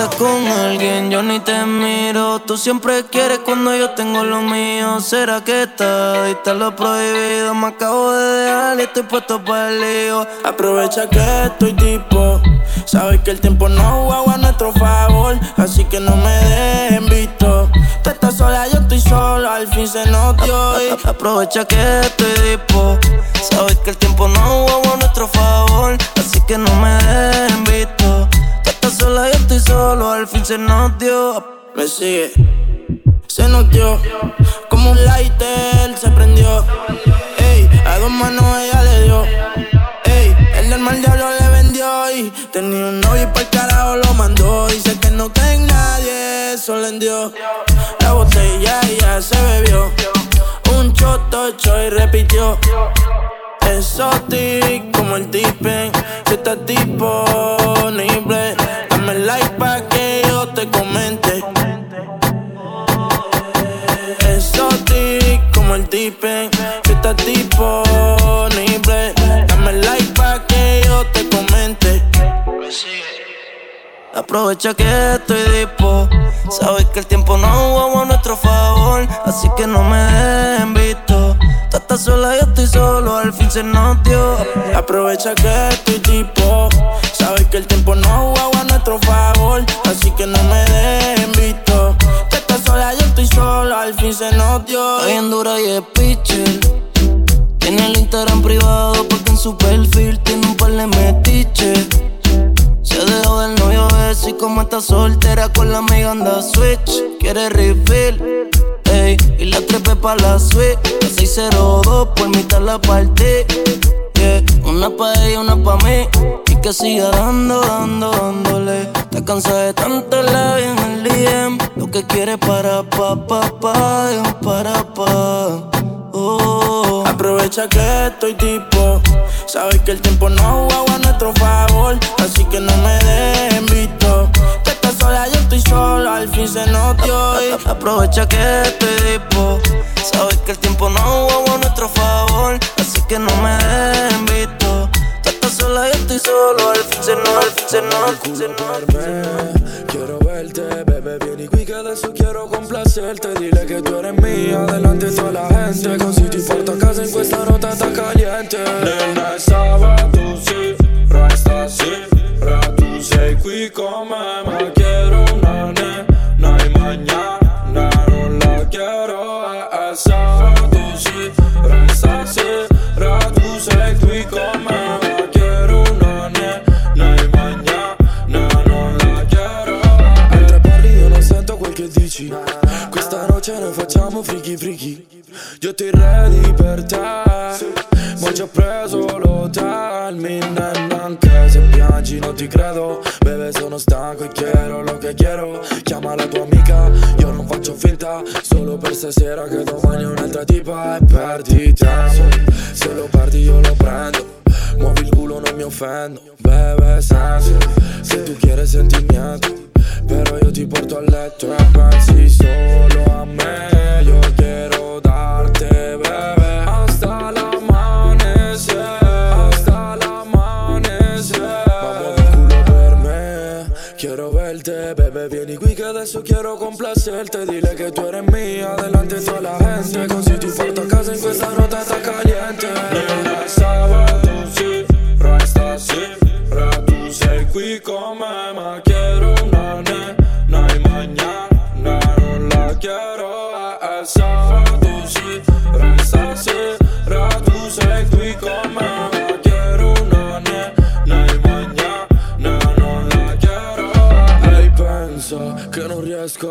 Speaker 42: estás con alguien, yo ni te miro. Tú siempre quieres cuando yo tengo lo mío. ¿Será que está dista lo prohibido? Me acabo de dejar y estoy puesto para el lío.
Speaker 35: Aprovecha que estoy tipo. Sabes que el tiempo no juega a nuestro favor. Así que no me dejen visto. Tú estás sola, yo estoy solo. Al fin se nos dio.
Speaker 42: Aprovecha que estoy dispo. Sabes que el tiempo no jugó a nuestro favor. Así que no me dejen visto. Sola, yo estoy solo. Al fin se nos dio.
Speaker 35: Me sigue. Se nos dio. Como un lighter se prendió. Ey, a dos manos ella le dio. Ey, el del mal diablo le vendió. Y tenía un novio y por carajo lo mandó. Dice que no cree nadie, solo en Dios. La botella ya se bebió. Un choto y repitió. Exotic como el tipen. Si estás disponible, dame like pa' que yo te comente. Exotic como el tipen. Si estás disponible, dame like pa' que yo te comente.
Speaker 42: Aprovecha que estoy dispo. Sabes que el tiempo no jugó a nuestro favor. Así que no me dejen visto. Estás sola, yo estoy solo. Al fin se nos dio.
Speaker 35: Aprovecha que estoy tipo. Sabes que el tiempo no jugaba a nuestro favor. Así que no me dejen visto. Tú estás sola, yo estoy solo. Al fin se nos dio.
Speaker 42: Está bien dura y es pitcher. Tiene el Instagram privado porque en su perfil tiene un par de metiches. Se dejó del novio ese y como está soltera con la amiga anda switch. Quiere refill. Ey.
Speaker 46: Y la trepé pa' la suite, la 602 por mitad la partí. Yeah. Una pa' ella, una pa' mí. Y que siga dando, dando, dándole. Te cansé de tanto la en el DM. Lo que quiere para pa, pa, pa, para pa. Aprovecha que estoy tipo. Sabes que el tiempo no juega a nuestro favor. Así que no me dejen visto. Que estás sola, yo estoy solo. Al fin se notó. Aprovecha que estoy tipo. Sabes que el tiempo no juega a nuestro favor. Así que no me dejen visto. Tú estás sola, yo estoy solo. Al fin se notó, al fin se.
Speaker 8: Quiero verte, de eso quiero complacerte Dile che tu eres mia, delante di tutta la gente Così ti porto a casa in questa notata caliente. Nella è sabato, sì, resta sì Ra tu sei qui con me, ma quiero una ne No hay mañana, non la quiero È sabato, sì, resta sì Ra tu sei qui friki friki Io ti ready per te Ma ho già preso l'hotel Minden anche se piangi non ti credo. Bebe sono stanco e quiero lo che quiero. Chiama la tua amica Io non faccio finta Solo per stasera che domani un'altra tipa E perdi tempo Se lo perdi io lo prendo Muovi il culo non mi offendo. Bebe senso Se tu quieres sentimiento Però io ti porto a letto e pensi solo a me. Io quiero darte, bebé Hasta el amanecer Hasta el amanecer Ma muovi il culo per me. Quiero verte, bebé Vieni qui che adesso quiero complacerte Dile che tu eres mia delante di tutta la gente. Così ti porto a casa in questa notata caliente. Nella sabato, sì, resta Ra tu sei qui con me Ma non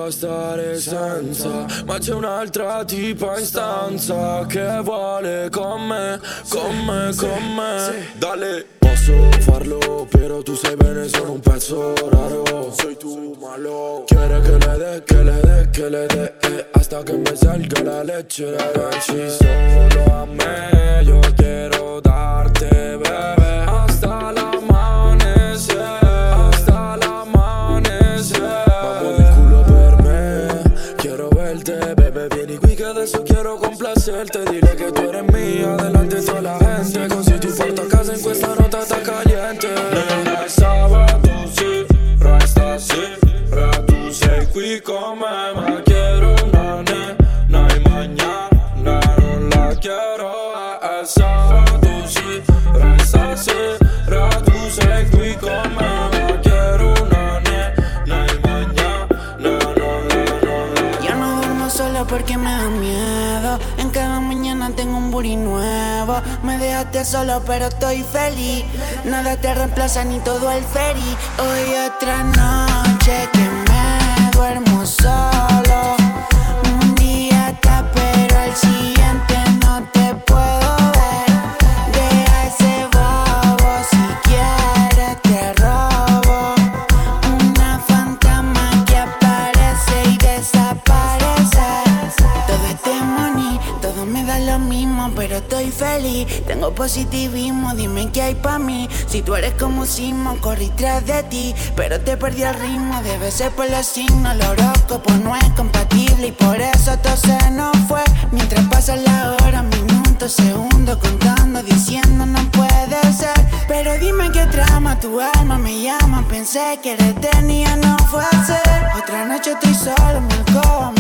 Speaker 8: a stare senza. Ma c'è un'altra tipa in stanza Che vuole con me, con me, con me. Dale. Posso farlo, però tu sai bene sono un pezzo raro. Sei tu malo Quiere que le dé, que le dé, que le dé eh, Hasta que me salga la leche Pensi solo a me. Yo quiero darte, bebé quiero complacerte. Dile che tu eres mia delante di tutta la gente. Così ti porto a casa in questa notata caliente. Nella è sabato, sì, resta sì Ra tu sei qui con me
Speaker 46: Dejaste solo, pero estoy feliz. Nada te reemplaza ni todo el ferry. Hoy otra noche que me duermo solo. Un día está, pero al siguiente no te puedo Tengo positivismo, dime qué hay pa' mí. Si tú eres como Simo, corrí tras de ti, pero te perdí el ritmo. Debe ser por los signos, el horóscopo no es compatible y por eso todo se nos fue. Mientras pasa la hora, minutos, segundos, contando, diciendo no puede ser. Pero dime qué trama, tu alma me llama. Pensé que era tenía, no fue a. Otra noche estoy solo, mi alcoba,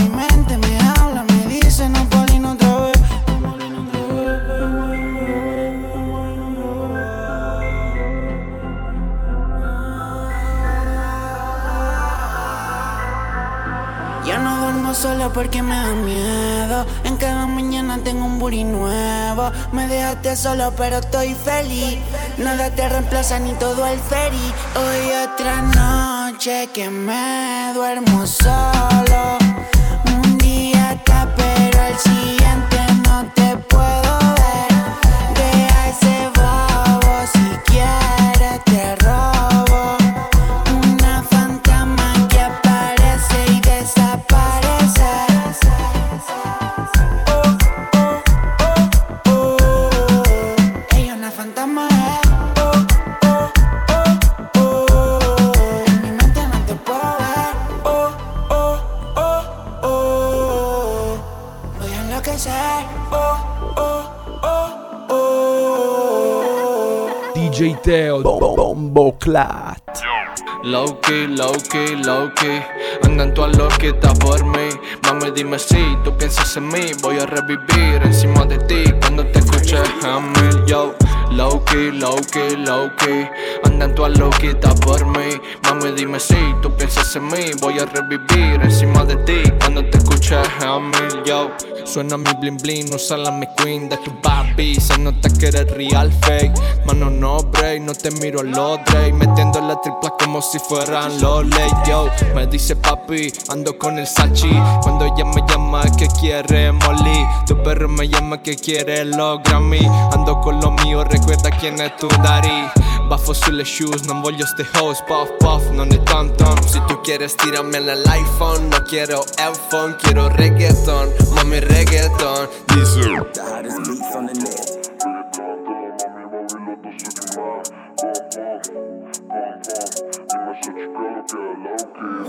Speaker 46: duermo solo porque me da miedo. En cada mañana tengo un booty nuevo. Me dejaste solo, pero estoy feliz. Nada te reemplaza ni todo el ferry. Hoy otra noche que me duermo solo.
Speaker 13: DJ Teo, Bombo Clat.
Speaker 11: Low key, low key, low key. Andan todas loquitas por dime si tú piensas en mí. Voy a revivir encima de ti. Cuando te escuché a Yo, low key, low key, low key. Andan todas por mí. Mami dime si tú piensas en mí. Voy a revivir encima de ti. Cuando te escuché a Yo, suena mi bling bling Usa mi queen de tu papi Se nota que eres real fake Mano no break, no te miro los Drake Metiendo la tripla como si fueran los late, yo. Me dice papi, ando con el Sachi. Cuando ella me llama que quiere Molly. Tu perro me llama que quiere los Grammy. Ando con lo mío, recuerda quién es tu daddy. Baffo sulle shoes, non voglio ste hoes, puff puff, non è tom tom Si tu quieres tirarme en el iPhone, no quiero iPhone, quiero reggaeton, mami reggaeton. Dice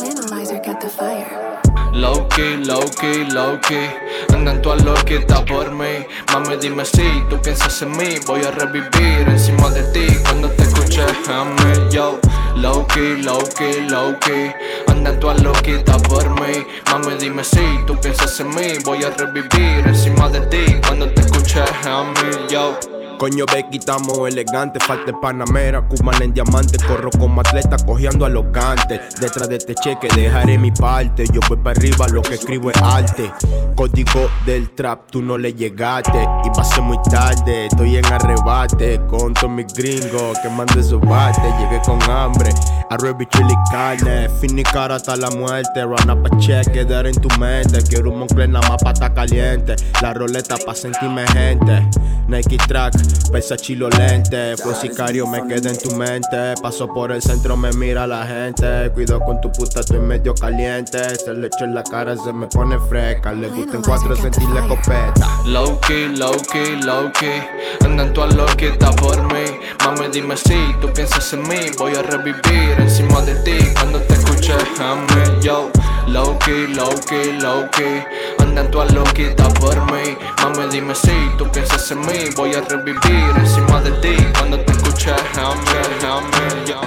Speaker 47: Analyzer got the fire.
Speaker 11: Low key, low key, low key Andan todas loquitas por mí. Mami dime si tú piensas en mí. Voy a revivir encima de ti. Cuando te escuché a mí Yo, low key, low key, low key Andan todas loquitas por mí. Mami dime si tú piensas en mí. Voy a revivir encima de ti. Cuando te escuché a mí Yo
Speaker 48: Coño, ve, quitamos elegante, falta panamera, cubana en diamante, corro como atleta cogiendo a los cantes. Detrás de este cheque dejaré mi parte, yo voy para arriba, lo que escribo es arte. Código del trap, tú no le llegaste y pasé muy tarde, estoy en arrebate con todos mis gringos que mande su bate. Llegué con hambre, arroz, chili carne, fin y cara hasta la muerte. Run up a check, quedar en tu mente. Quiero un Moncler nada más para caliente, la roleta pa' sentirme gente. Nike track, pesa chilo lente. Fue sicario, me quedé en tu mente. Paso por el centro, me mira la gente. Cuido con tu puta, estoy medio caliente. Se le echo en la cara, se me pone fresca. Le gusta en cuatro sentir la escopeta.
Speaker 11: Low key, low key, low key Andan todas loquitas por mí Mami dime si tú piensas en mí Voy a revivir encima de ti Cuando te escuché a mí Yo, low key, low key, low key Andan todas loquitas por mí Mami dime si tú piensas en mí Voy a revivir encima de ti Cuando te escuché a mí, a mí, yo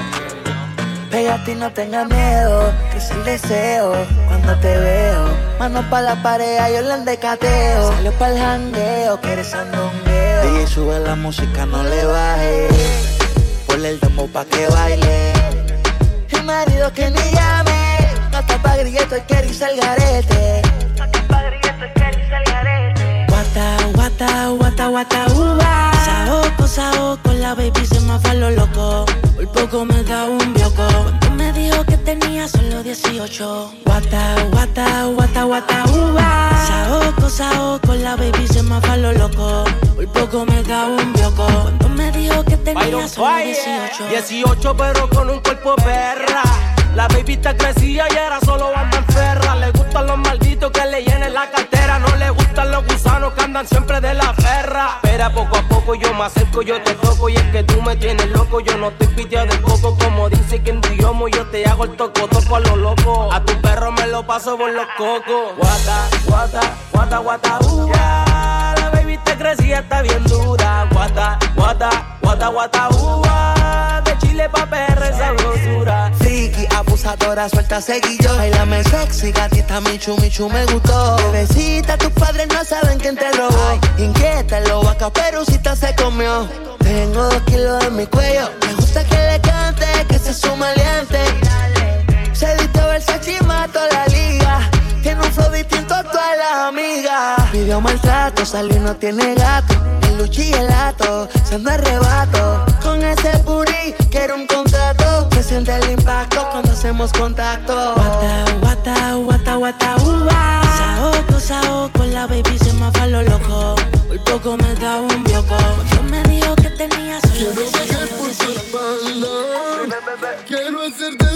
Speaker 49: Pégate y no tengas miedo, que es el deseo cuando te veo. Manos pa' la pared, yo le cateo. Salió pa'l jangueo, quiere sandungueo. DJ sube la música, no le baje. Ponle el demo pa' que baile. El marido que me llame, no está pa' grilleto y quiere irse al garete. Guata, guata, guata, guata, uva. Saoco, saoco, la baby se me fue lo loco. Por poco me da un bioco. Cuando me dijo que tenía solo 18. Guata, guata, guata, guata, uva. Saoco, saoco, la baby se me fue lo loco. Por poco me da un bioco. Cuando me dijo que tenía
Speaker 35: Byron
Speaker 49: solo
Speaker 35: Fire.
Speaker 49: 18.
Speaker 35: 18 pero con un cuerpo perra. La baby te crecía y era solo banda enferra. Le gustan los malditos que le llenen la cartera. No le gustan los gusanos que andan siempre de la ferra. Espera poco a poco, yo me acerco, yo te toco. Y es que tú me tienes loco. Yo no estoy piteado de coco. Como dice que en Diomo yo te hago el toco, toco a lo loco. A tu perro me lo paso por los cocos. Guata, guata, guata, guata, uva. La baby te crecía, está bien dura. Guata, guata, guata, guata, uva. Chile pa' perra esa grosura.
Speaker 49: Friki, abusadora, suelta seguillo. Bailame sexy, gatita, michu, michu, me gustó. Bebecita, tus padres no saben quién te robó. Inquieta, lo vaca, perucita se comió. Tengo dos kilos en mi cuello. Me gusta que le cante, que se suma aliente. Se viste Versace y mato la liga. Tiene un flow distinto a todas las amigas. Pidió maltrato, salió y no tiene gato. El luchi y el lato, se anda arrebato. Quiero un contrato. Se siente el impacto cuando hacemos contacto. Guata, guata, guata, guata, uva. Saoco, saoco, la baby se me fue a lo loco. Por poco me da un bioco. Cuando me dijo que tenía solo 18.
Speaker 50: Quiero hacerte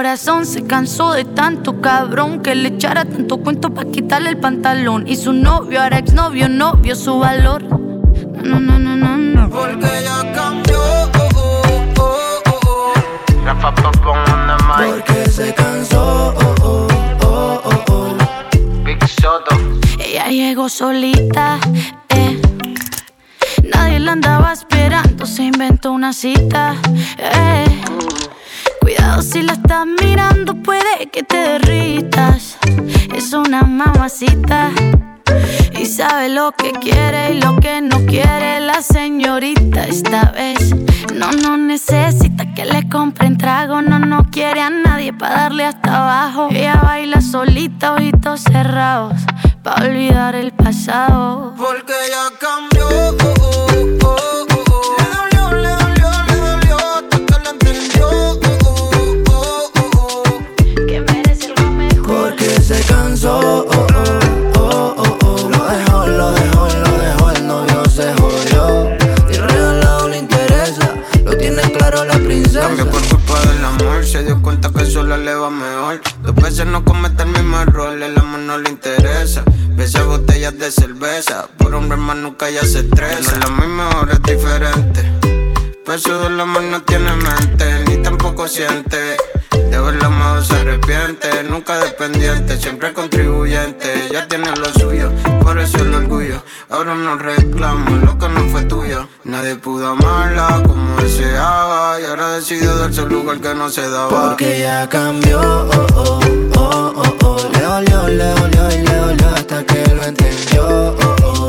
Speaker 43: corazón, se cansó de tanto cabrón que le echara tanto cuento pa' quitarle el pantalón. Y su novio, ahora exnovio, no vio su valor. No, no, no, no, no.
Speaker 51: Porque ella cambió. oh, oh, oh, oh, Porque se cansó. oh, oh, oh, oh, oh.
Speaker 43: Ella llegó solita, eh. Nadie la andaba esperando, se inventó una cita, eh. Cuidado si la estás mirando, puede que te derritas. Es una mamacita. Y sabe lo que quiere y lo que no quiere la señorita esta vez. No, no necesita que le compren trago, no, no quiere a nadie para darle hasta abajo. Ella baila solita, ojitos cerrados, para olvidar el pasado.
Speaker 51: Porque ella cambió. oh, oh, oh,
Speaker 52: sola le va mejor. Dos veces no comete el mismo error, el amor no le interesa. Besa botellas de cerveza, por hombre más nunca ya se estresa. No es lo mismo, es diferente. Peso del amor no tiene mente, ni tampoco siente. De verlo amado se arrepiente, nunca dependiente, siempre contribuyente. Ya tiene lo suyo, por eso el orgullo. Ahora no reclamo lo que no fue tuyo. Nadie pudo amarla como deseaba, y ahora decidió darse el lugar que no se daba.
Speaker 51: Porque ella cambió. oh, oh, oh, oh, oh. Le dolió, le dolió y le hasta que lo entendió. oh, oh,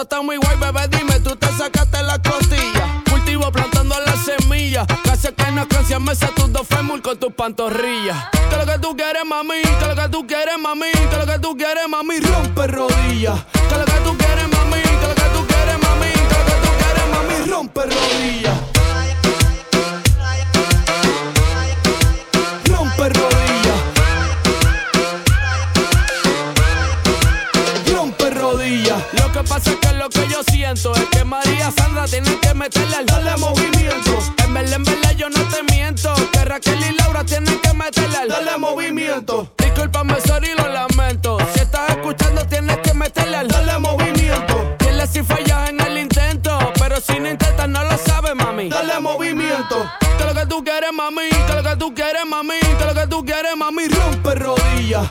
Speaker 53: Está muy guay, bebé. Dime, tú te sacaste la costilla. Cultivo plantando la semilla. Casi que no canción me tus dos fémur con tus pantorrillas. Que lo que tú quieres, mami. Que lo que tú quieres, mami. Que lo que tú quieres, mami. Rompe rodillas. Que lo que tú quieres, mami. Que lo que tú quieres, mami. Que lo que tú quieres, mami. Rompe rodillas. Que yo siento es que María Sandra tiene que meterle al darle movimiento. En verdad, en verdad yo no te miento. Que Raquel y Laura tienen que meterle al darle movimiento. Discúlpame, sorry, lo lamento. Si estás escuchando, tienes que meterle al darle movimiento. Dile si fallas en el intento. Pero si no intentas, no lo sabes, mami. Dale movimiento. Que lo que tú quieres, mami. Que lo que tú quieres, mami. Que lo que tú quieres, mami. Rompe rodillas.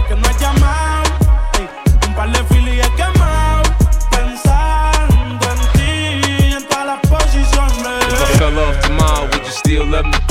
Speaker 54: fell off tomorrow, would you still love me?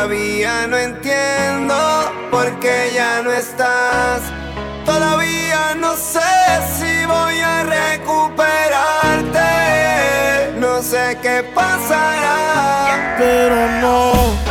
Speaker 36: Todavía no entiendo por qué ya no estás. Todavía no sé si voy a recuperarte. No sé qué pasará.
Speaker 44: Pero no.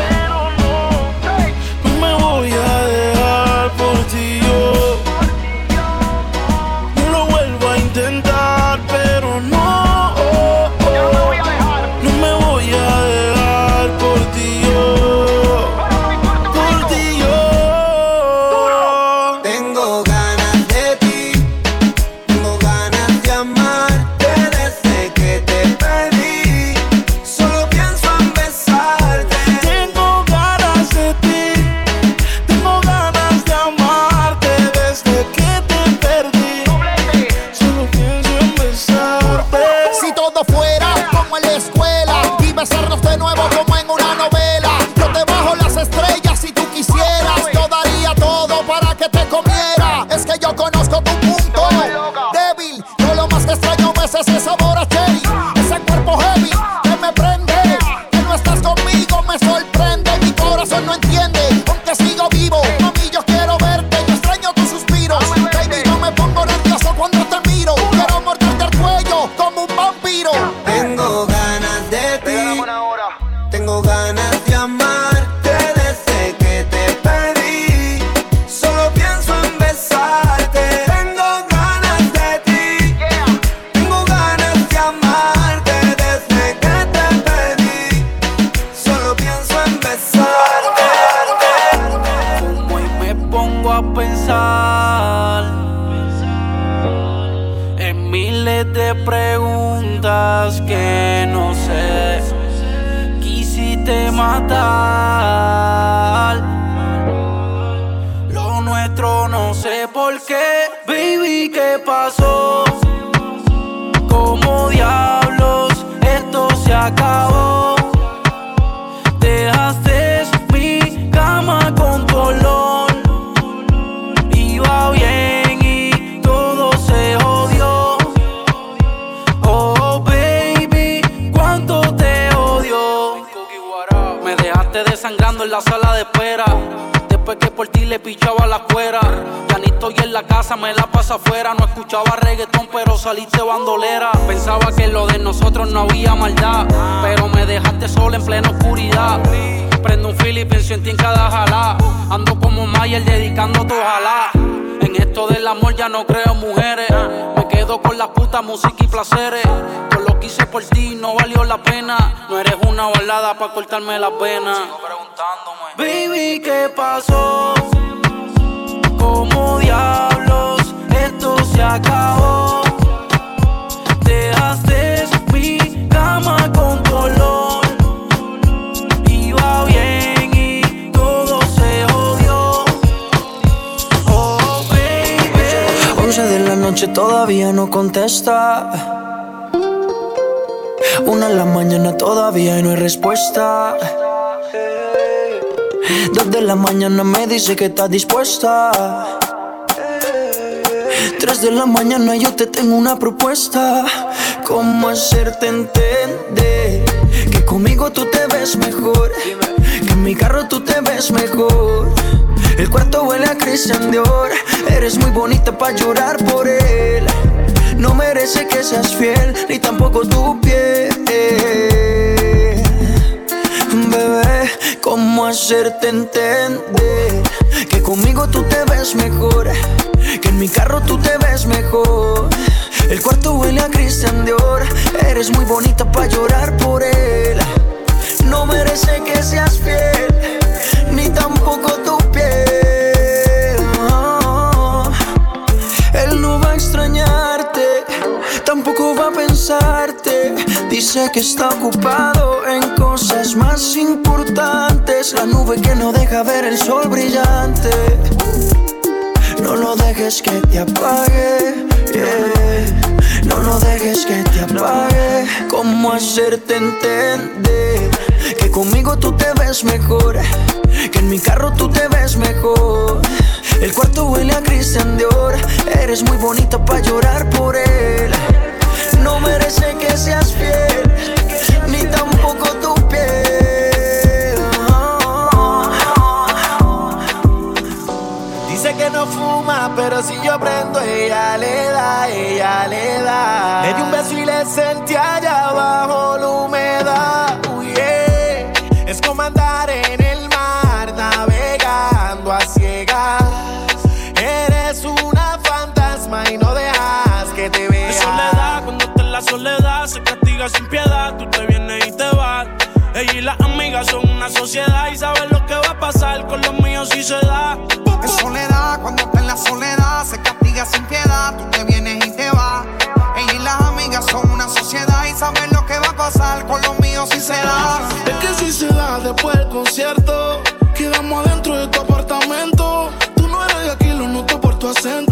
Speaker 36: Que
Speaker 31: está dispuesta. Tres de la mañana yo te tengo una propuesta. ¿Cómo hacerte entender que conmigo tú te ves mejor? Que en mi carro tú te ves mejor. El cuarto huele a Christian Dior. Eres muy bonita para llorar por él. No merece que seas fiel, ni tampoco tu piel. Bebé, ¿cómo hacerte entender que conmigo tú te ves mejor? Que en mi carro tú te ves mejor. El cuarto huele a Christian Dior. Eres muy bonita para llorar por él. No merece que seas fiel, ni tampoco tu piel. Oh, Él no va a extrañarte, tampoco va a pensarte. Dice que está ocupado en cosas más importantes. La nube que no deja ver el sol brillante. No lo dejes que te apague. No lo dejes que te apague. ¿Cómo hacerte entender que conmigo tú te ves mejor? Que en mi carro tú te ves mejor. El cuarto huele a Christian Dior. Eres muy bonita para llorar por él. No merece que seas fiel, ni tampoco tu piel.
Speaker 55: Dice que no fuma, pero si yo prendo, ella le da, ella le da. Le di un beso y le sentí allá abajo la humedad. Uy, yeah. Es como andar en el mar, navegando a ciegas.
Speaker 44: La soledad, se castiga sin piedad. Tú te vienes y te vas. Ella y las amigas son una sociedad y saben lo que va a pasar con los míos si se da.
Speaker 56: En soledad, cuando está en la soledad, se castiga sin piedad. Tú te vienes y te vas. Ella y las amigas son una sociedad y saben lo que va a pasar con los míos si se da.
Speaker 44: Es que si se da después del concierto, quedamos adentro de tu apartamento. Tú no eres de aquí, lo noto por tu acento.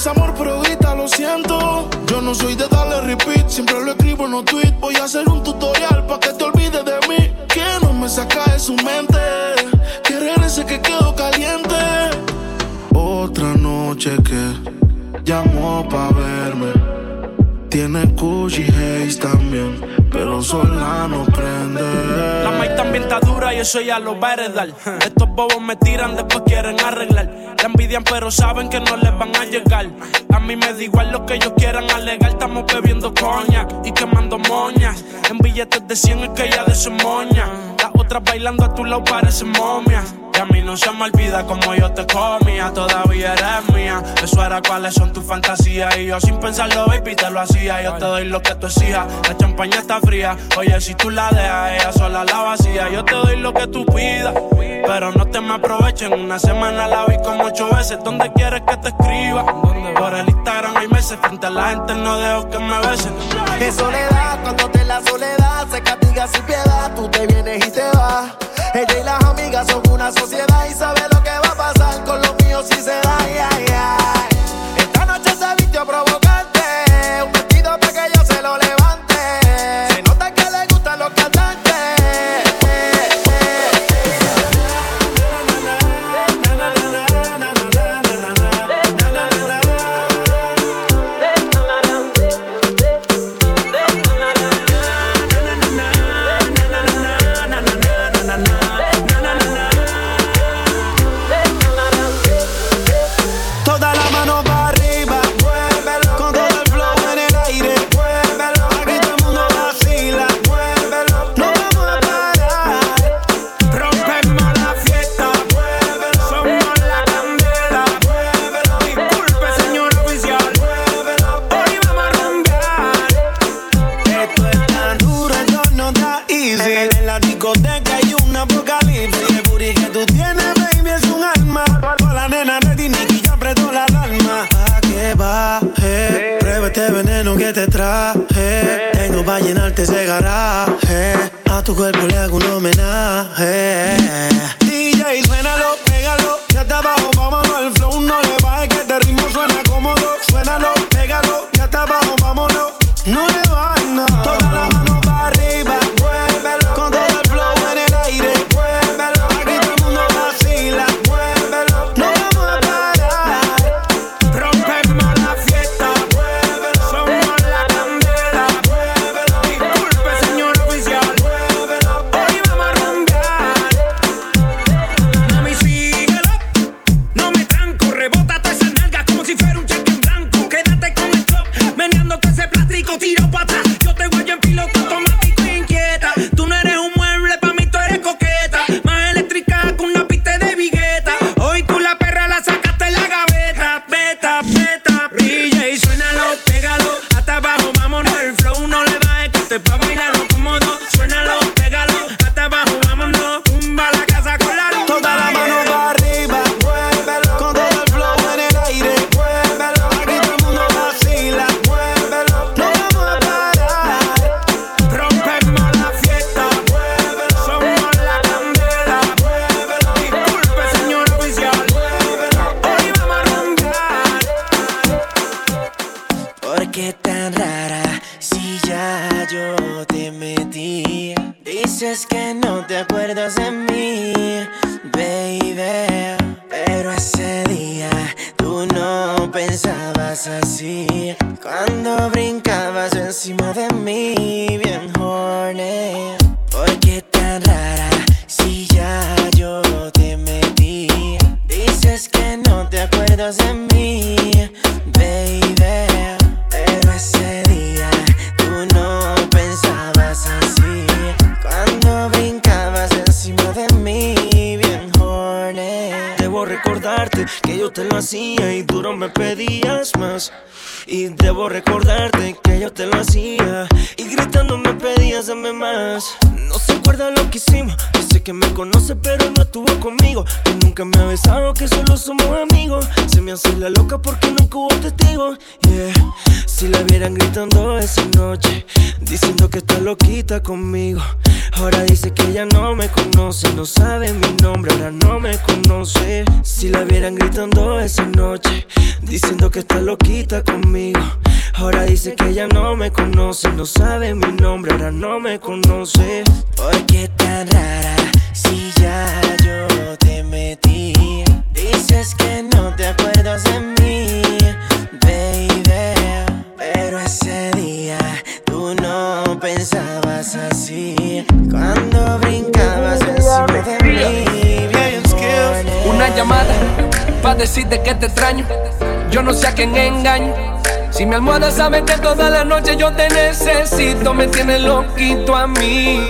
Speaker 44: Es amor, pero grita, lo siento. Yo no soy de darle repeat, siempre lo escribo en los tweets. Voy a hacer un tutorial para que te olvides de mí. Que no me saca de su mente. Que regrese que quedo caliente.
Speaker 56: Otra noche que llamó pa' verme. Tiene Gucci Haze también, pero sola no prende.
Speaker 44: La maíz también está dura y eso ya lo va a. Estos bobos me tiran, después quieren arreglar. La envidian, pero saben que no les van a llegar. A mí me da igual lo que ellos quieran alegar. Estamos bebiendo coñac y quemando moñas. En billetes de 100 es que ella de su moña. Las otras bailando a tu lado parecen momias. Y a mí no se me olvida como yo te comía. Todavía eres mía. Eso era cuáles son tus fantasías. Y yo sin pensarlo, baby, te lo hacía. Yo te doy lo que tú exijas, la champaña está fría. Oye, si tú la dejas, ella sola la vacía. Yo te doy lo que tú pidas, pero no te me aprovechen. Una semana la vi como ocho veces. ¿Dónde quieres que te escriba? Por el Instagram hay meses, frente a la gente no dejo
Speaker 35: que me besen. Qué soledad, cuando te la soledad se castiga sin piedad. Tú te vienes y te vas. Ella y las amigas son una sociedad y sabe lo que va a pasar con los míos si se da. Yeah, yeah. tu cuerpo le hago un homenaje. DJ, suénalo, pégalo, ya está abajo a mí.